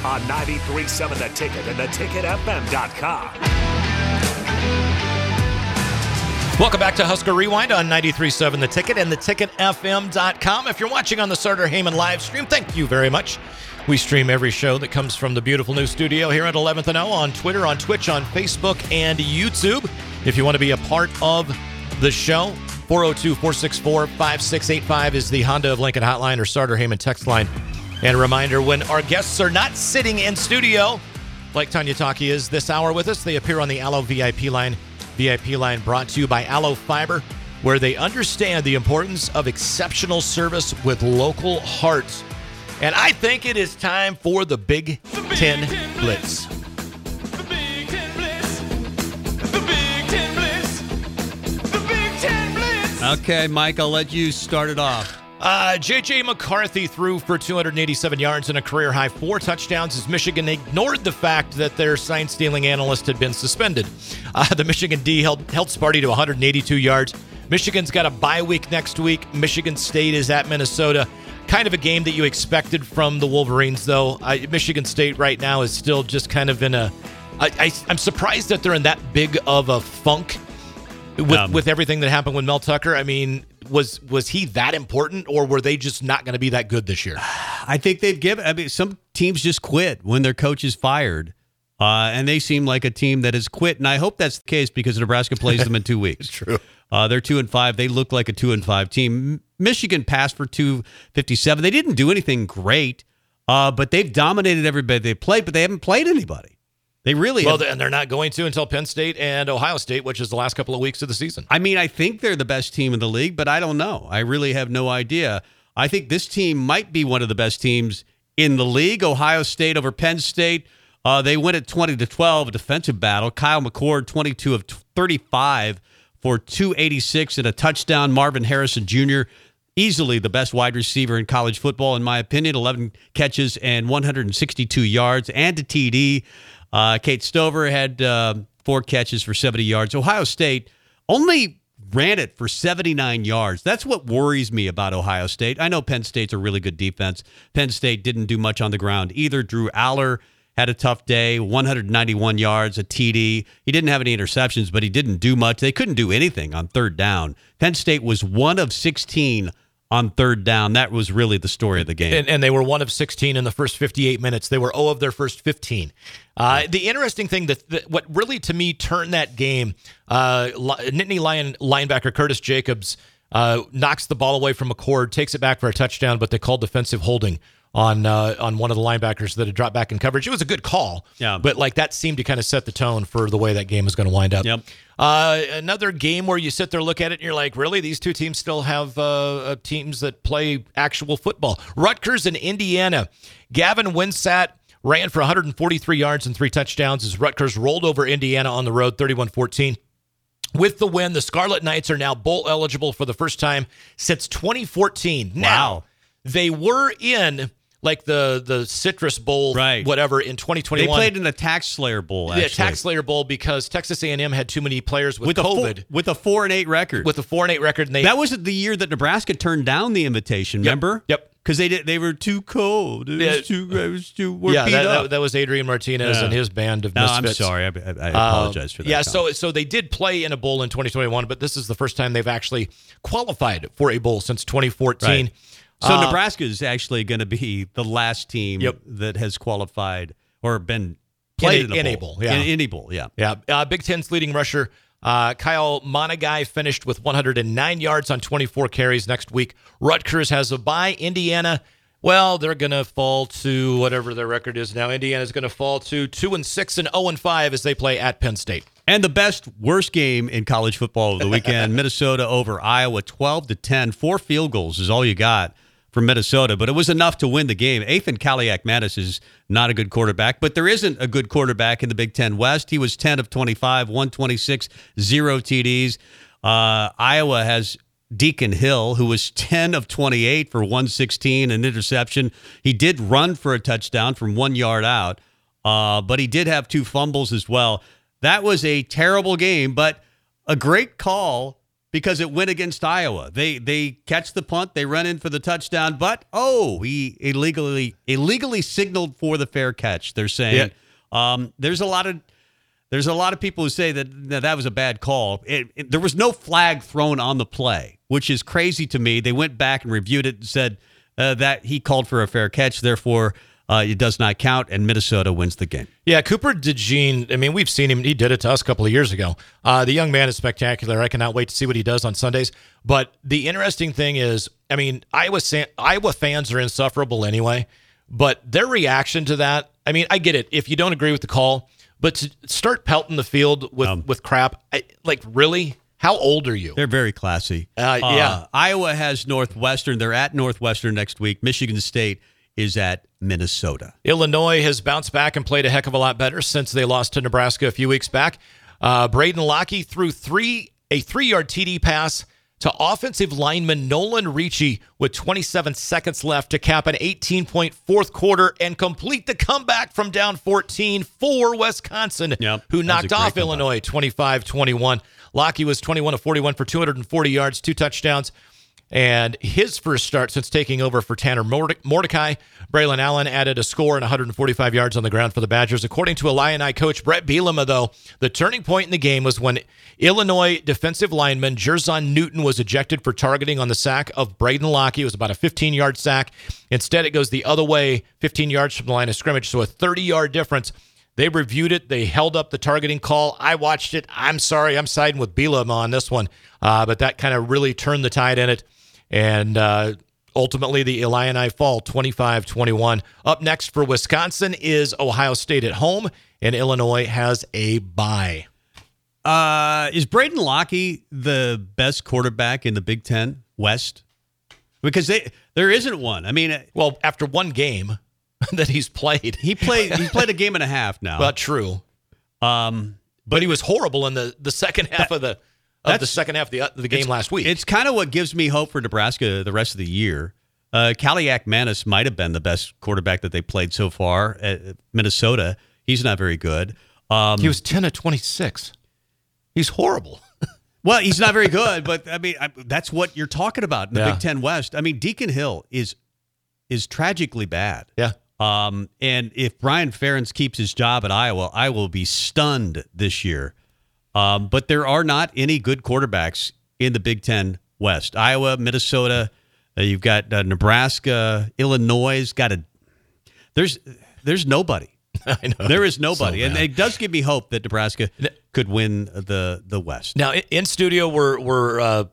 on 93.7 The Ticket and theticketfm.com. Welcome back to Husker Rewind on 93.7 The Ticket and theticketfm.com. If you're watching on the Sartor Hamann live stream, thank you very much. We stream every show that comes from the beautiful new studio here at 11th and O on Twitter, on Twitch, on Facebook, and YouTube. If you want to be a part of the show, 402 464 5685 is the Honda of Lincoln hotline or Sartor Hamann text line. And a reminder when our guests are not sitting in studio, like Tanya Taki is this hour with us, they appear on the Allo VIP line. VIP line brought to you by Allo Fiber, where they understand the importance of exceptional service with local hearts. And I think it is time for the Big Ten Blitz. The Big Ten Blitz. The Big Ten Blitz. The Big Ten Blitz. Okay, Mike, I'll let you start it off. Uh, J.J. McCarthy threw for 287 yards and a career high four touchdowns as Michigan ignored the fact that their sign stealing analyst had been suspended. Uh, the Michigan D held, held Sparty to 182 yards. Michigan's got a bye week next week. Michigan State is at Minnesota. Kind of a game that you expected from the Wolverines, though. I, Michigan State right now is still just kind of in a. I, I, I'm surprised that they're in that big of a funk with Um, with everything that happened with Mel Tucker. I mean, was was he that important, or were they just not going to be that good this year? I think they've given. I mean, some teams just quit when their coach is fired, uh, and they seem like a team that has quit. And I hope that's the case because Nebraska plays them in two weeks. True. Uh, they're two and five. They look like a two and five team. Michigan passed for two fifty seven. They didn't do anything great, uh, but they've dominated everybody they played. But they haven't played anybody. They really. Well, have- and they're not going to until Penn State and Ohio State, which is the last couple of weeks of the season. I mean, I think they're the best team in the league, but I don't know. I really have no idea. I think this team might be one of the best teams in the league. Ohio State over Penn State. Uh, they win at 20 to 12, a defensive battle. Kyle McCord, 22 of 35 for 286 and a touchdown. Marvin Harrison Jr., easily the best wide receiver in college football, in my opinion. 11 catches and 162 yards and a TD. Uh, Cade Stover had uh, four catches for 70 yards. Ohio State only ran it for 79 yards. That's what worries me about Ohio State. I know Penn State's a really good defense. Penn State didn't do much on the ground either. Drew Allar had a tough day, 191 yards, a TD. He didn't have any interceptions, but he didn't do much. They couldn't do anything on third down. Penn State was one of 16 on third down. That was really the story of the game. And, and they were one of 16 in the first 58 minutes. They were 0 of their first 15. Uh, the interesting thing that, that what really to me turned that game, uh, Nittany Lion linebacker Curtis Jacobs uh, knocks the ball away from McCord, takes it back for a touchdown, but they called defensive holding on uh, on one of the linebackers that had dropped back in coverage. It was a good call, Yeah. but like that seemed to kind of set the tone for the way that game is going to wind up. Yep. Uh, another game where you sit there, look at it, and you're like, really? These two teams still have uh, uh, teams that play actual football. Rutgers and Indiana. Gavin Wimsatt ran for 143 yards and three touchdowns as Rutgers rolled over Indiana on the road 31 14. With the win, the Scarlet Knights are now bowl eligible for the first time since 2014. Now, they were in like the the Citrus Bowl, Right. whatever, in 2021. they played in the Tax Slayer Bowl, actually. Tax Slayer Bowl because Texas A&M had too many players with, with a four, COVID with a four and eight record. with a four and eight record, and they that was the year that Nebraska turned down the invitation. Remember? Yep. Because they did. They were too cold. It Yeah. was too. It was too. Yeah, that, that, that was Adrian Martinez Yeah. and his band of no, I'm misfits. sorry. I, I, Um, apologize for that. Yeah, Tom. so so they did play in a bowl in 2021, but this is the first time they've actually qualified for a bowl since 2014. Right. So Uh, Nebraska is actually going to be the last team Yep. that has qualified or been played in, In a- a in a bowl. yeah. In, in a bowl, yeah. Yeah, uh, Big Ten's leading rusher uh, Kyle Monangai finished with 109 yards on 24 carries next week. Rutgers has a bye. Indiana, well, they're going to fall to whatever their record is now. Indiana's going to fall to two and six and 0 and five as they play at Penn State. And the best worst game in college football of the weekend, Minnesota over Iowa 12 to 10. Four field goals is all you got from Minnesota, but it was enough to win the game. Ethan Kaliakmanis is not a good quarterback, but there isn't a good quarterback in the Big Ten West. He was 10 of 25, 126, zero TDs. Uh, Iowa has Deacon Hill, who was 10 of 28 for 116, an interception. He did run for a touchdown from one yard out, uh, but he did have two fumbles as well. That was a terrible game, but a great call because it went against Iowa. They they catch the punt, they run in for the touchdown, but oh, he illegally illegally signaled for the fair catch. They're saying um, there's a lot of there's a lot of people who say that that, that was a bad call. It, it- there was no flag thrown on the play, which is crazy to me. They went back and reviewed it and said uh, that he called for a fair catch, therefore uh, it does not count, and Minnesota wins the game. Yeah, Cooper DeJean. I mean, we've seen him. He did it to us a couple of years ago. Uh, the young man is spectacular. I cannot wait to see what he does on Sundays. But the interesting thing is, I mean, Iowa Iowa fans are insufferable anyway. But their reaction to that, I mean, I get it. If you don't agree with the call, but to start pelting the field with with crap, I, like really, how old are you? They're very classy. Uh, yeah. Iowa has Northwestern. They're at Northwestern next week. Michigan State is at Minnesota. Illinois has bounced back and played a heck of a lot better since they lost to Nebraska a few weeks back. Uh, Braden Locke threw three a three yard TD pass to offensive lineman Nolan Rucci with 27 seconds left to cap an 18 point fourth quarter and complete the comeback from down 14 for Wisconsin, Yep, who that was a knocked off. Illinois 25 21. Locke was 21 of 41 for 240 yards, two touchdowns. And his first start since taking over for Tanner Mordecai, Braylon Allen added a score and 145 yards on the ground for the Badgers. According to Illini coach Brett Bielema, though, the turning point in the game was when Illinois defensive lineman Jer'Zhan Newton was ejected for targeting on the sack of Braden Locke. It was about a 15 yard sack. Instead, it goes the other way, 15 yards from the line of scrimmage, so a 30 yard difference. They reviewed it. They held up the targeting call. I watched it. I'm sorry. I'm siding with Bielema on this one. Uh, but that kind of really turned the tide in it. And uh, ultimately, the Illini fall 25 21. Up next for Wisconsin is Ohio State at home, and Illinois has a bye. Uh, is Braden Locke the best quarterback in the Big Ten West? Because they there isn't one. I mean, Well, after one game that he's played, he played he played a game and a half now. but true. um, But he was horrible in the, the second half of the of the second half of the, the game last week. It's kind of what gives me hope for Nebraska the rest of the year. Uh, Kaliakmanis might have been the best quarterback that they played so far at Minnesota. He's not very good. Um, he was 10 of 26. He's horrible. well, he's not very good, but I mean I, that's what you're talking about in the Yeah. Big Ten West. I mean Deacon Hill is is tragically bad. Yeah. Um, and if Brian Ferentz keeps his job at Iowa, I will be stunned this year. Um, but there are not any good quarterbacks in the Big Ten West. Iowa, Minnesota, uh, you've got uh, Nebraska, Illinois. Got a there's there's nobody. I know. There is nobody, So and it does give me hope that Nebraska could win the the West. Now, in- in studio, we're, we're uh,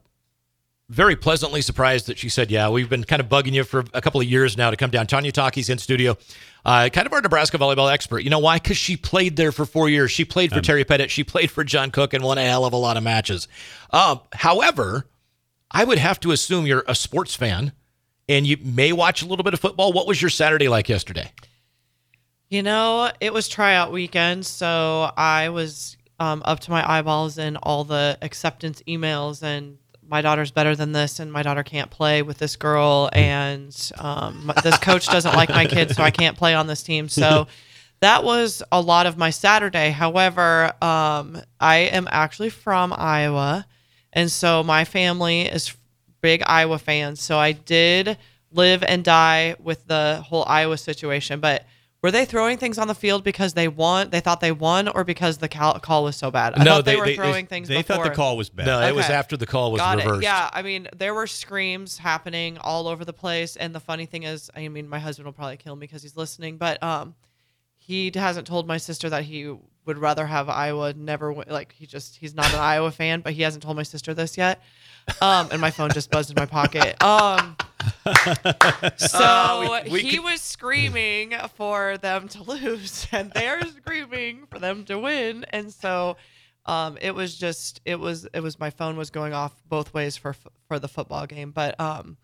very pleasantly surprised that she said, Yeah, we've been kind of bugging you for a couple of years now to come down. Tanya Taki's in studio, uh, kind of our Nebraska volleyball expert. You know why? Because she played there for four years. She played for Terry Pettit. She played for John Cook and won a hell of a lot of matches. Um, however, I would have to assume you're a sports fan and you may watch a little bit of football. What was your Saturday like yesterday? You know, it was tryout weekend, so I was um, up to my eyeballs in all the acceptance emails and my daughter's better than this and my daughter can't play with this girl and um, this coach doesn't like my kid so i can't play on this team. So that was a lot of my saturday. However um, i am actually from iowa and so my family is big iowa fans. So i did live and die with the whole iowa situation but were they throwing things on the field because they won they thought they won or because the cal- call was so bad i No, thought they, they- were they- they- throwing things They thought the call was bad. No, it was after the call was Got reversed. It. Yeah, I mean, there were screams happening all over the place, and the funny thing is, I mean, my husband will probably kill me because he's listening, but um, he hasn't told my sister that he would rather have Iowa never win. Like he just he's not an Iowa fan, but he hasn't told my sister this yet. Um, and my phone just buzzed in my pocket. Um, so Uh, we- we he could- was screaming for them to lose, and they're screaming for them to win, and so um, it was just it was it was my phone was going off both ways for for the football game. But um,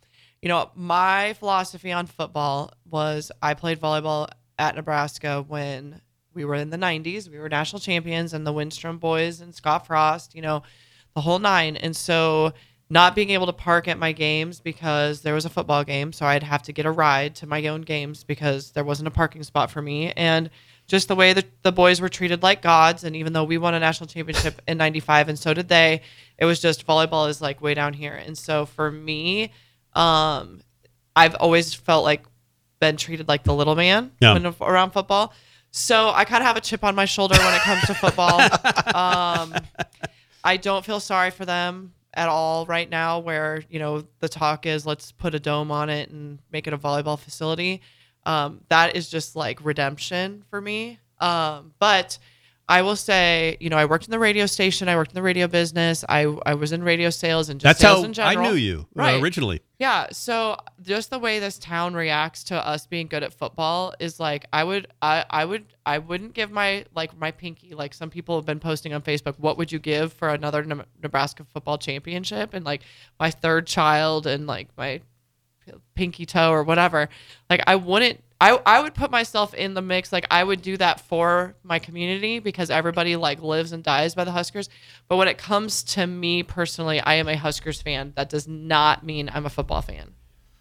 you know, my philosophy on football was I played volleyball at Nebraska when we were in the 90s. We were national champions, and the Wistrom boys and Scott Frost, you know, the whole nine. And so, not being able to park at my games because there was a football game, so I'd have to get a ride to my own games because there wasn't a parking spot for me. And just the way that the boys were treated like gods, and even though we won a national championship in '95 and so did they, it was just volleyball is like way down here. And so for me, um, I've always felt like been treated like the little man Yeah. when around football. So I kind of have a chip on my shoulder when it comes to football. um, I don't feel sorry for them at all right now. Where you know the talk is, let's put a dome on it and make it a volleyball facility. Um, that is just like redemption for me. Um, but I will say, you know, I worked in the radio station. I worked in the radio business. I I was in radio sales and just That's sales how in general. I knew you uh, Right. originally. Yeah. So just the way this town reacts to us being good at football is like I would I, I would I wouldn't give my like my pinky like some people have been posting on Facebook what would you give for another Ne- Nebraska football championship and like my third child and like my pinky toe or whatever like I wouldn't I, I would put myself in the mix like I would do that for my community because everybody like lives and dies by the Huskers but when it comes to me personally I am a Huskers fan that does not mean I'm a football fan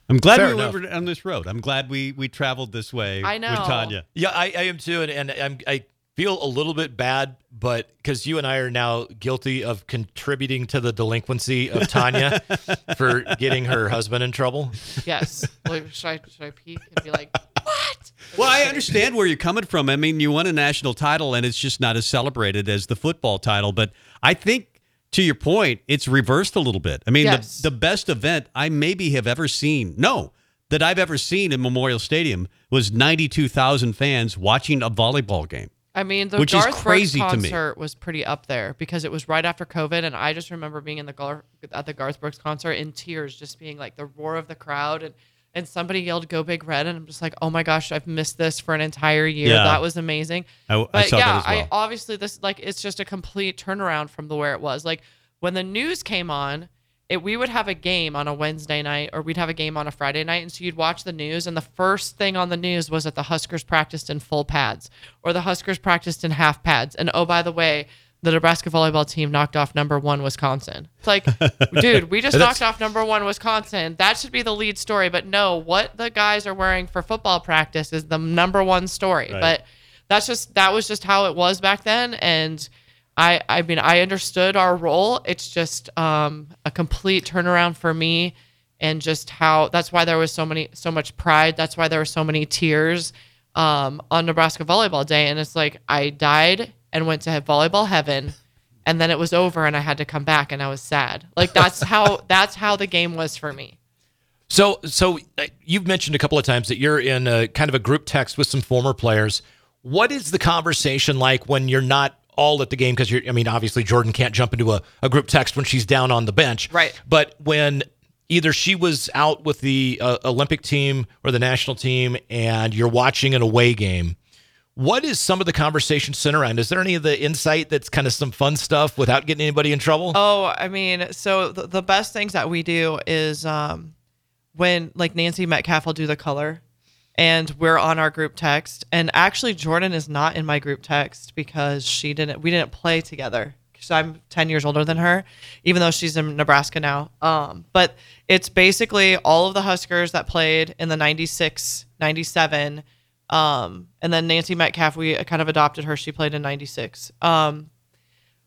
I'm glad Fair we enough. were on this road. I'm glad we we traveled this way I know. with Tanya. Yeah, I, I am too, and, and I'm, I feel a little bit bad, but because you and I are now guilty of contributing to the delinquency of Tanya for getting her husband in trouble. Yes. Like, should I should I peek and be like, what? Well, I understand where you're coming from. I mean, you won a national title, and it's just not as celebrated as the football title. But I think, to your point, it's reversed a little bit. I mean, Yes. the, the best event I maybe have ever seen, no, that I've ever seen in Memorial Stadium was 92,000 fans watching a volleyball game. I mean, the Which is Garth crazy Brooks concert was pretty up there because it was right after COVID, and I just remember being in the Gar- at the Garth Brooks concert in tears, just being like the roar of the crowd, and and somebody yelled "Go Big Red," and I'm just like, oh my gosh, I've missed this for an entire year. Yeah. That was amazing. I- I but saw that yeah, as well. I obviously this like it's just a complete turnaround from the where it was. Like when the news came on, it, we would have a game on a Wednesday night or we'd have a game on a Friday night. And so you'd watch the news, and the first thing on the news was that the Huskers practiced in full pads or the Huskers practiced in half pads. And oh, by the way, the Nebraska volleyball team knocked off number one Wisconsin. It's like, dude, we just knocked off number one Wisconsin. That should be the lead story. But no, what the guys are wearing for football practice is the number one story. But that's just that was just how it was back then. And I I mean I understood our role. It's just um, a complete turnaround for me, and just how that's why there was so many so much pride. That's why there were so many tears um, on Nebraska Volleyball Day. And it's like I died and went to volleyball heaven, and then it was over, and I had to come back, and I was sad. Like that's how that's how the game was for me. So, so uh, you've mentioned a couple of times that you're in a kind of a group text with some former players. What is the conversation like when you're not all at the game? Because you're, I mean, obviously Jordan can't jump into a, a group text when she's down on the bench, Right. But when either she was out with the uh, Olympic team or the national team, and you're watching an away game. What is some of the conversation center around? Is there any of the insight that's kind of some fun stuff without getting anybody in trouble? Oh, I mean, so the, the best things that we do is um, when like Nancy Metcalf will do the color and we're on our group text. And actually, Jordan is not in my group text because she didn't, we didn't play together. Because I'm 10 years older than her, even though she's in Nebraska now. Um, but it's basically all of the Huskers that played in the 96, 97. Um, and then Nancy Metcalf, we kind of adopted her. She played in 96. Um,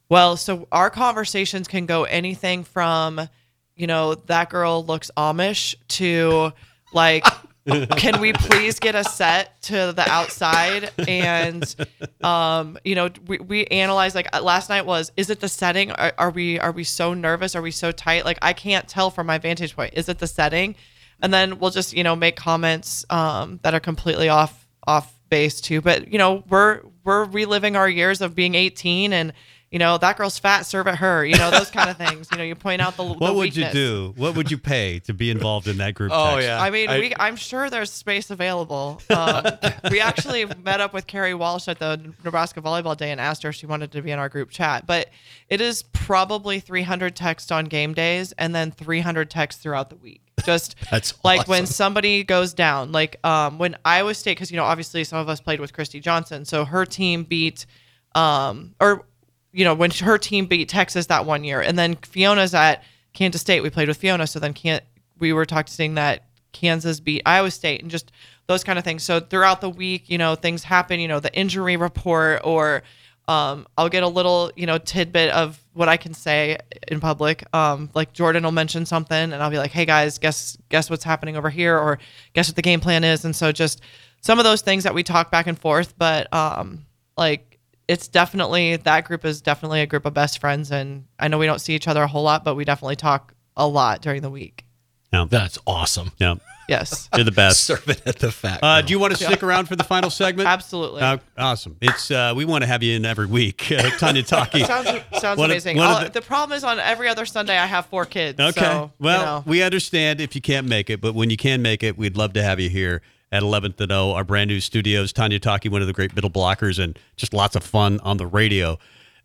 well, so our conversations can go anything from, you know, that girl looks Amish to like, can we please get a set to the outside? And, um, you know, we, we analyze like uh, last night was, is it the setting? Are, are we, are we so nervous? Are we so tight? Like, I can't tell from my vantage point. Is it the setting? And then we'll just, you know, make comments, um, that are completely off, off base too. But, you know, we're, we're reliving our years of being 18 and, you know, that girl's fat, serve it her. You know, those kind of things. You know, you point out the What would you do? What would you pay to be involved in that group Oh, text? yeah. I mean, I- we, I'm sure there's space available. Um, we actually met up with Carrie Walsh at the Nebraska Volleyball Day and asked her if she wanted to be in our group chat. But it is probably 300 texts on game days and then 300 texts throughout the week. Just That's like when somebody goes down, like um, when Iowa State, because you know obviously some of us played with Christy Johnson, so her team beat, um, or you know when her team beat Texas that one year, and then Fiona's at Kansas State. We played with Fiona, so then can't we were talking that Kansas beat Iowa State, and just those kind of things. So throughout the week, you know, things happen. You know, the injury report, or um, I'll get a little, you know, tidbit of what I can say in public. Um, like Jordan will mention something, and I'll be like, "Hey guys, guess guess what's happening over here," or guess what the game plan is. And so just some of those things that we talk back and forth. But um, like it's definitely that group is definitely a group of best friends, and I know we don't see each other a whole lot, but we definitely talk a lot during the week. Yeah. That's awesome. yeah. Yes, You're the best. Serve it at the fat. Uh, do you want to stick around for the final segment? absolutely. Uh, awesome. It's uh, we want to have you in every week, uh, Tanya Taki. sounds sounds One amazing. one of the- the, problem is on every other Sunday I have four kids. Okay. So, well, you know. we understand if you can't make it, but when you can make it, we'd love to have you here at 11th and O, our brand new studios. Tanya Taki, one of the great middle blockers, and just lots of fun on the radio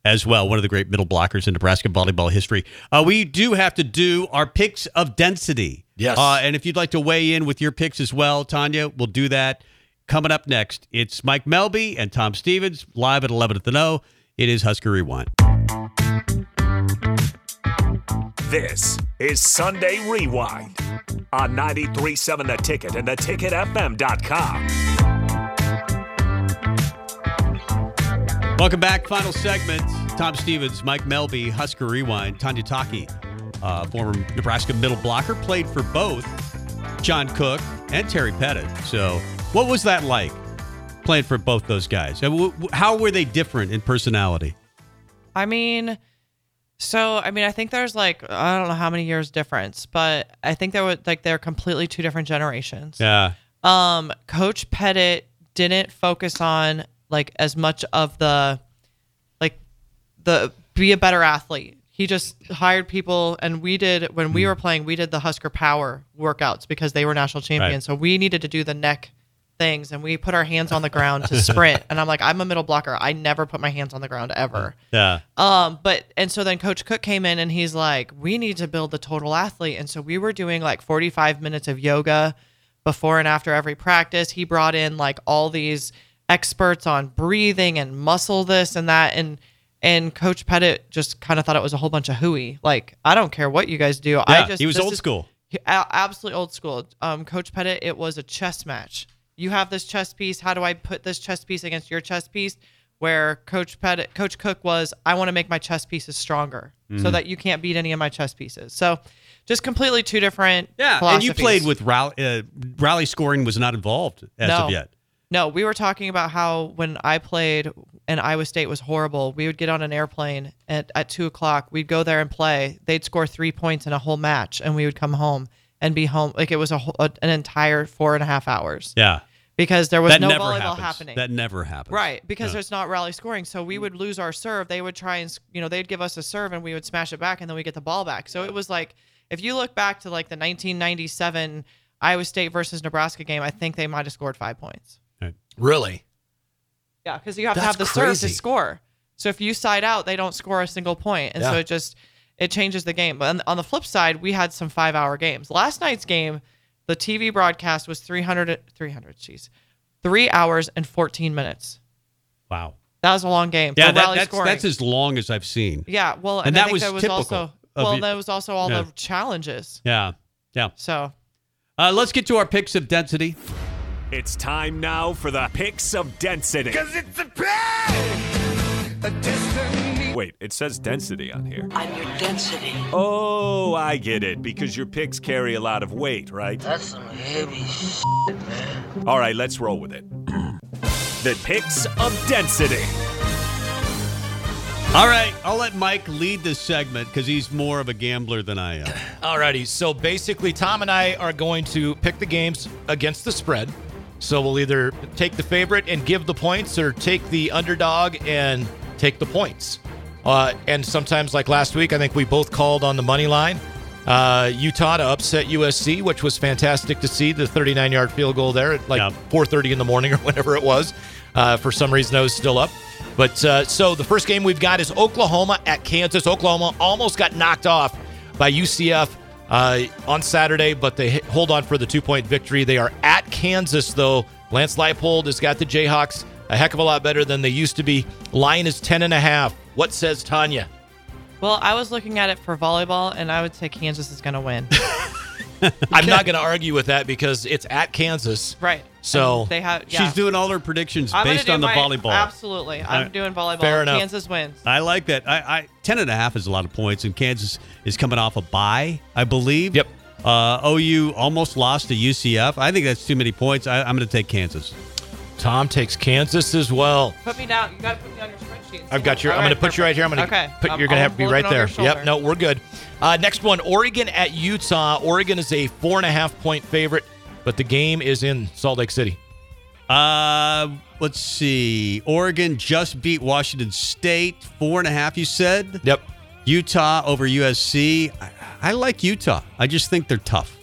as well. One of the great middle blockers in Nebraska volleyball history. Uh, we do have to do our picks of density. Yes. Uh, and if you'd like to weigh in with your picks as well, Tanya, we'll do that. Coming up next, it's Mike Melby and Tom Stevens live at 11th and O. It is Husker Rewind. This is Sunday Rewind on 93.7 The Ticket and theticketfm.com. Welcome back. Final segment. Tom Stevens, Mike Melby, Husker Rewind, Tanya Taki, uh, former Nebraska middle blocker, played for both John Cook and Terry Pettit. So, what was that like playing for both those guys? And w- w- How were they different in personality? I mean, so I mean, I think there's like I don't know how many years difference, but I think there were like they're completely two different generations. Yeah. Um, Coach Pettit didn't focus on like as much of the like the be a better athlete. He just hired people, and we did when we were playing. We did the Husker Power workouts because they were national champions. So we needed to do the neck things, and we put our hands on the ground to sprint. and I'm like, I'm a middle blocker. I never put my hands on the ground ever. Yeah. Um, but and so then Coach Cook came in and he's like, we need to build the total athlete. And so we were doing like 45 minutes of yoga before and after every practice. He brought in like all these experts on breathing and muscle this and that. And and Coach Pettit just kind of thought it was a whole bunch of hooey. Like, I don't care what you guys do. I Yeah, just he was old is- school. absolutely old school. Um, Coach Pettit, it was a chess match. You have this chess piece. How do I put this chess piece against your chess piece? Where Coach Pettit, Coach Cook was, I want to make my chess pieces stronger Mm-hmm. so that you can't beat any of my chess pieces. So, just completely two different. Yeah. And you played with rally, uh, rally scoring was not involved as No. of yet. No, we were talking about how when I played and Iowa State was horrible, we would get on an airplane at, at two o'clock. We'd go there and play. They'd score three points in a whole match, and we would come home and be home. Like it was a, whole, a an entire four and a half hours Yeah. because there was That no volleyball happens. happening. That never happens. Right, because Yeah. there's not rally scoring. So we would lose our serve. They would try and, you know, they'd give us a serve and we would smash it back and then we get the ball back. So it was like, if you look back to like the 1997 Iowa State versus Nebraska game, I think they might have scored five points. Really? Yeah, because you have to have the serve to score. So if you side out, they don't score a single point, and so it just it changes the game. But on, on the flip side, we had some five hour games. Last night's game, the TV broadcast was 300, 300 jeez, three hours and 14 minutes. Wow. That was a long game. Yeah, that, that's, scoring. that's as long as I've seen. yeah. Well, and, and I that think was there was typical also of well, you- there was also all Yeah. the challenges. Yeah. Yeah. So Uh, let's get to our picks of density. It's time now for the picks of density. Cause it's a pick! A destiny. Wait, it says density on here. I'm your density. Oh, I get it. Because your picks carry a lot of weight, right? That's some heavy shit, man. All right, let's roll with it. the picks of density. All right, I'll let Mike lead this segment because he's more of a gambler than I am. Alrighty, so basically, Tom and I are going to pick the games against the spread. So we'll either take the favorite and give the points, or take the underdog and take the points. Uh, and sometimes, like last week, I think we both called on the money line. Uh, Utah to upset USC, which was fantastic to see the 39-yard field goal there at like Yep. 4:30 in the morning or whenever it was. Uh, for some reason, I was still up. But uh, so the first game we've got is Oklahoma at Kansas. Oklahoma almost got knocked off by UCF uh, on Saturday, but they hold on for the two point victory. They are at Kansas, though. Lance Leipold has got the Jayhawks a heck of a lot better than they used to be. Line is 10 and a half. What says Tanya? well, I was looking at it for volleyball, and I would say Kansas is going to win. I'm not going to argue with that because it's at Kansas. right. So- And they have. Yeah. She's doing all her predictions I'm based do on the my- volleyball. Absolutely. I'm Uh, doing volleyball. fair enough. Kansas wins. I like that. I, I 10 and a half is a lot of points, and Kansas is coming off a bye, I believe. Yep. Uh, OU almost lost to UCF. I think that's too many points. I, I'm going to take Kansas. Tom takes Kansas as well. Put me down. You got to put me on your spreadsheet. I've got your. All I'm going to put you right here. I'm going to Okay. put. I'm- You're going to have to be right there. Yep. No, we're good. Uh, next one, Oregon at Utah. Oregon is a four and a half point favorite, but the game is in Salt Lake City. Uh, let's see. Oregon just beat Washington State four and a half. You said Yep. Utah over USC. I, I like Utah. I just think they're tough.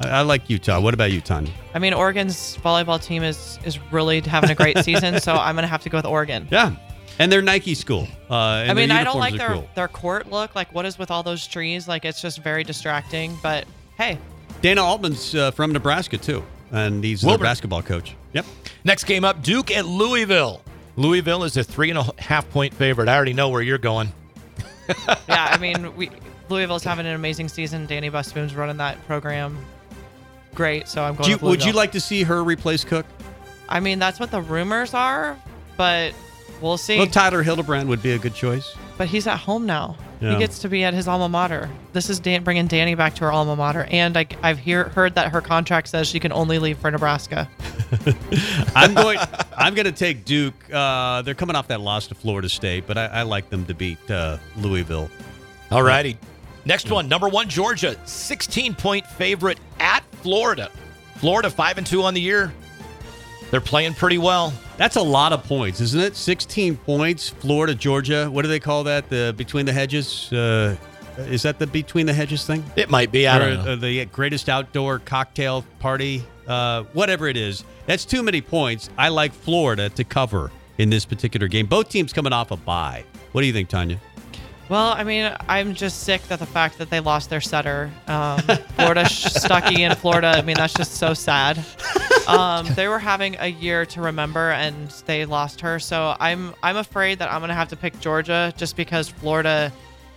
I, I like Utah. What about you, Tanya? I mean, Oregon's volleyball team is is really having a great season, so I'm going to have to go with Oregon. Yeah, and they're Nike school. Uh, and I mean, I don't like their cool. their court look. Like, what is with all those trees? Like, it's just very distracting. But hey, Dana Altman's uh, from Nebraska too, and he's their basketball coach. Yep. Next game up, Duke at Louisville. Louisville is a three and a half point favorite. I already know where you're going. yeah, I mean, we Louisville's having an amazing season. Dani Busboom's running that program great. So I'm going. Do you, with would you like to see her replace Cook? I mean, that's what the rumors are, but we'll see. Well, Tyler Hildebrand would be a good choice. but he's at home now. Yeah. He gets to be at his alma mater. This is Dan- bringing Dani back to her alma mater, and I, I've hear, heard that her contract says she can only leave for Nebraska. I'm going. I'm going to take Duke. Uh, they're coming off that loss to Florida State, but I, I like them to beat uh, Louisville. All righty. Next one, number one, Georgia, 16 point favorite at Florida. Florida, 5 and 2 on the year. They're playing pretty well. That's a lot of points, isn't it? 16 points. Florida, Georgia. What do they call that? The between the hedges. Uh, is that the between the hedges thing? It might be. I or, don't know. uh, the greatest outdoor cocktail party, uh, whatever it is. That's too many points. I like Florida to cover in this particular game. Both teams coming off a bye. What do you think, Tanya? Well, I mean, I'm just sick that the fact that they lost their setter. Um, Florida Stucky in Florida. I mean, that's just so sad. Um, they were having a year to remember, and they lost her. So I'm I'm afraid that I'm gonna have to pick Georgia just because Florida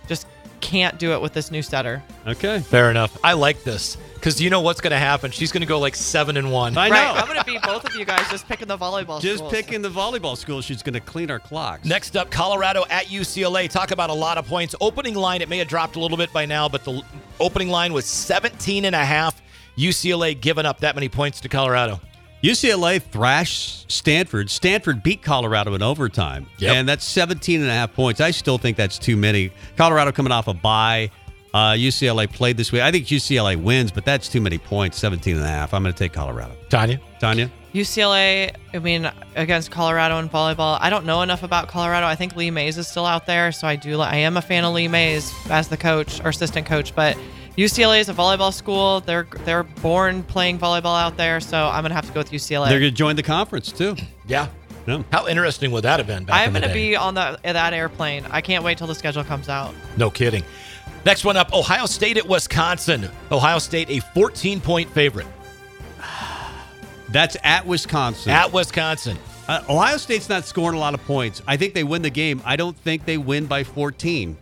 just can't do it with this new setter. Okay. Fair enough. I like this because you know what's going to happen. She's going to go like 7 and 1. I right. know. I'm gonna beat both of you guys just picking the volleyball. Just schools. picking the volleyball school. She's going to clean our clocks. Next up, Colorado at UCLA. Talk about a lot of points. Opening line, it may have dropped a little bit by now, but the opening line was 17 and a half. UCLA giving up that many points to Colorado. UCLA thrashed Stanford. Stanford beat Colorado in overtime. Yep. And that's 17 and a half points. I still think that's too many. Colorado coming off a bye. Uh, UCLA played this week. I think UCLA wins, but that's too many points, 17 and a half. I'm going to take Colorado. Tanya? Tanya? UCLA, I mean, against Colorado in volleyball. I don't know enough about Colorado. I think Lee Mays is still out there, so I do. I am a fan of Lee Mays as the coach or assistant coach. But UCLA is a volleyball school. They're they're born playing volleyball out there, so I'm gonna have to go with UCLA. They're going to join the conference, too. Yeah. Yeah. How interesting would that have been back I'm gonna be on that that airplane. I can't wait till the schedule comes out. No kidding. Next one up Ohio State at Wisconsin. Ohio State, a 14 point favorite That's at Wisconsin. at Wisconsin. Uh, Ohio State's not scoring a lot of points. I think they win the game. I don't think they win by 14.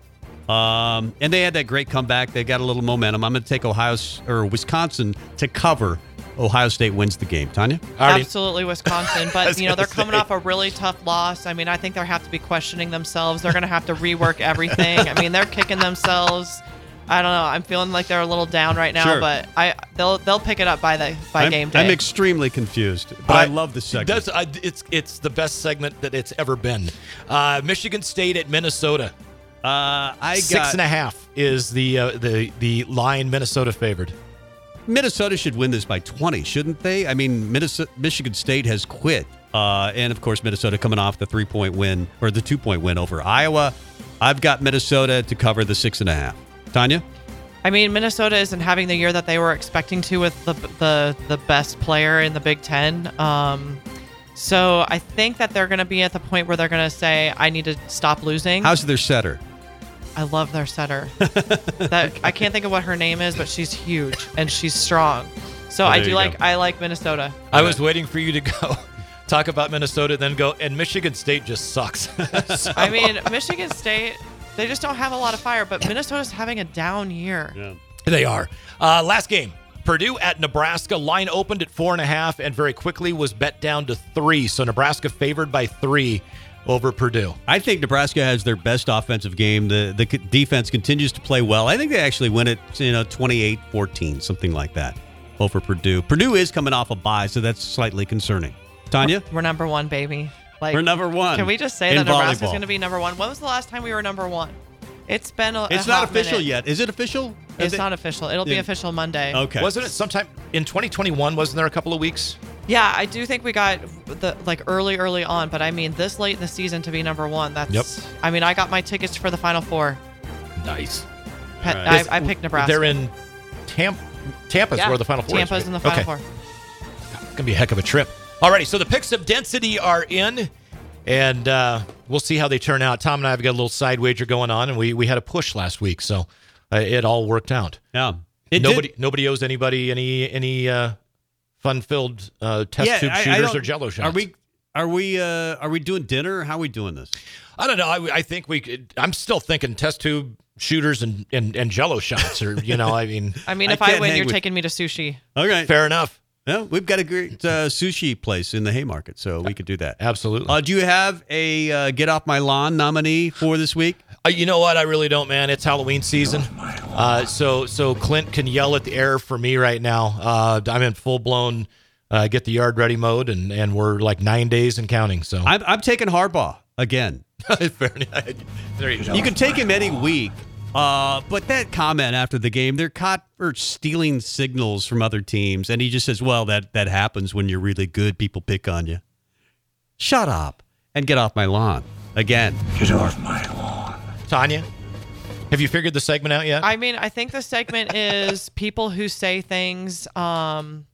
Um, and they had that great comeback. They got a little momentum. I'm going to take Ohio or Wisconsin to cover. Ohio State wins the game. Tanya? Already- Absolutely Wisconsin, but you know they're coming say. off a really tough loss. I mean, I think they have to be questioning themselves. They're going to have to rework everything. I mean, they're kicking themselves. I don't know. I'm feeling like they're a little down right now, Sure. but I they'll they'll pick it up by the by I'm, game day. I'm extremely confused, but I, love this segment. That's, uh, it's it's the best segment that it's ever been. Uh, Michigan State at Minnesota. uh, I Six got and a half is the uh, the the line Minnesota favored. Minnesota should win this by 20, shouldn't they? I mean, Minnesota, Michigan State has quit. Uh, and of course, Minnesota coming off the three point win or the two point win over Iowa. I've got Minnesota to cover the six and a half. Tanya? I mean, Minnesota isn't having the year that they were expecting to with the the the best player in the Big Ten. Um, so I think that they're going to be at the point where they're going to say, "I need to stop losing." How's their setter? I love their setter. that I can't think of what her name is, but she's huge and she's strong. So Oh, I do like go. I like Minnesota. I was waiting for you to go talk about Minnesota, then go and Michigan State just sucks. So- I mean, Michigan State, they just don't have a lot of fire, but Minnesota's having a down year. Yeah. They are. Uh, last game, Purdue at Nebraska. Line opened at four and a half and very quickly was bet down to three. So Nebraska favored by three over Purdue. I think Nebraska has their best offensive game. The the defense continues to play well. I think they actually win it, you know, 28-14, something like that over Purdue. Purdue is coming off a bye, so that's slightly concerning. Tanya? We're number one, baby. Like We're number one Can we just say in that Nebraska's volleyball. going to be number one? When was the last time we were number one? It's been a. It's a not hot official minute. yet. Is it official? It's Is it- not official. It'll be Yeah. official Monday. Okay. Wasn't it sometime in 2021? Wasn't there a couple of weeks? Yeah, I do think we got the like early, early on, but I mean this late in the season to be number one. That's. Yep. I mean, I got my tickets for the Final Four. Nice. Pe- right. I, I picked Nebraska. They're in Tampa. Tampa's yeah, where the Final Four Tampa's is. in the? Final okay. Four. It's gonna be a heck of a trip. Alrighty, so the picks of destiny are in, and uh, we'll see how they turn out. Tom and I have got a little side wager going on, and we we had a push last week, so uh, it all worked out. Yeah. It nobody did- nobody owes anybody any any uh, fun filled uh, test Yeah, tube I- I shooters or Jello shots. Are we are we uh are we doing dinner? Or how are we doing this? I don't know. I, I think we. Could, I'm still thinking test tube shooters and, and and Jello shots, or you know, I mean, I mean, if I can't win, you're with- taking me to sushi. Okay. fair enough. Yeah, we've got a great uh, sushi place in the Haymarket, so we could do that. Absolutely. Uh, do you have a uh, Get Off My Lawn nominee for this week? Uh, you know what? I really don't, man. It's Halloween season, uh, so so Clint can yell at the air for me right now. Uh, I'm in full blown uh, get the yard ready mode, and and we're like nine days and counting. So I'm, I'm taking Harbaugh again. Fair there you go. You can take him any week, uh, but that comment after the game, they're caught for stealing signals from other teams, and he just says, "Well, that that happens when you're really good. People pick on you." Shut up and get off my lawn again. Get off my lawn. Tanya, have you figured the segment out yet? I mean, I think the segment is people who say things. Um,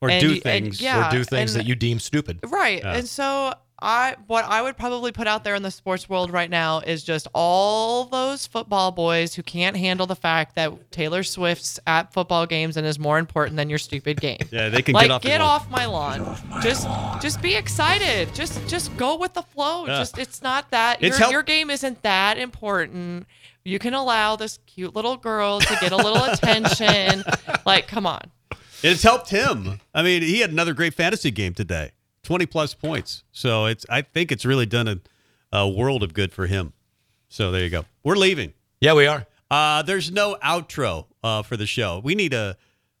Or And do y- and things. yeah. or do things and- that you deem stupid? Right. Yeah. And so I what I would probably put out there in the sports world right now is just all those football boys who can't handle the fact that Taylor Swift's at football games and is more important than your stupid game. Yeah, they can like get off. your lawn. off my lawn. just just be excited. Just just go with the flow. Yeah. Just it's not that It's your help- your game isn't that important. You can allow this cute little girl to get a little attention. Like, come on. It's helped him. I mean, he had another great fantasy game today, twenty plus points. So it's. I think it's really done a, a world of good for him. So there you go. We're leaving. Yeah, we are. Uh, there's no outro uh, for the show. We need a,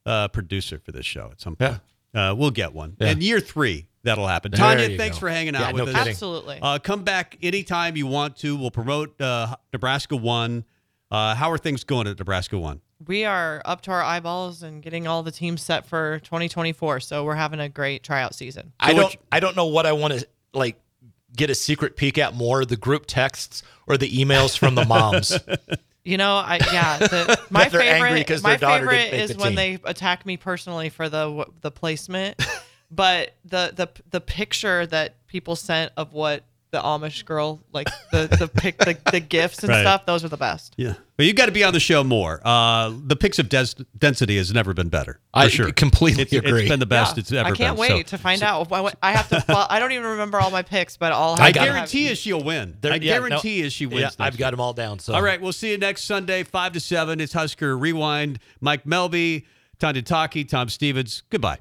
uh producer for this show at some point. Uh, we'll get one. Yeah. In year three, that'll happen. There Tanya, thanks go. for hanging Yeah, out no with us. kidding. Absolutely. Uh, come back anytime you want to. We'll promote uh, Nebraska One. Uh, how are things going at Nebraska One? We are up to our eyeballs and getting all the teams set for 2024. So we're having a great tryout season. I what don't. you- I don't know what I want to like get a secret peek at more: the group texts or the emails from the moms. You know, I yeah. The, my They're angry my their daughter didn't favorite is the when team. they attack me personally for the the placement. but the the the picture that people sent of what the Amish girl like the the pic the, the gifts and Right. stuff. Those are the best. Yeah, but you got to be on the show more. Uh, the pics of des- destiny has never been better. For I sure. completely it's, agree. It's been the best Yeah. it's ever been. I can't been. So- wait to find out. I, I have to. Well, I don't even remember all my picks, but I'll. I Have to have- guarantee you she'll win. There- I yeah, no- guarantee you she wins. Yeah, I've got them all down. So All right, we'll see you next Sunday, five to seven. It's Husker Rewind. Mike Melby, Tanya Taki, Tom Stevens. Goodbye.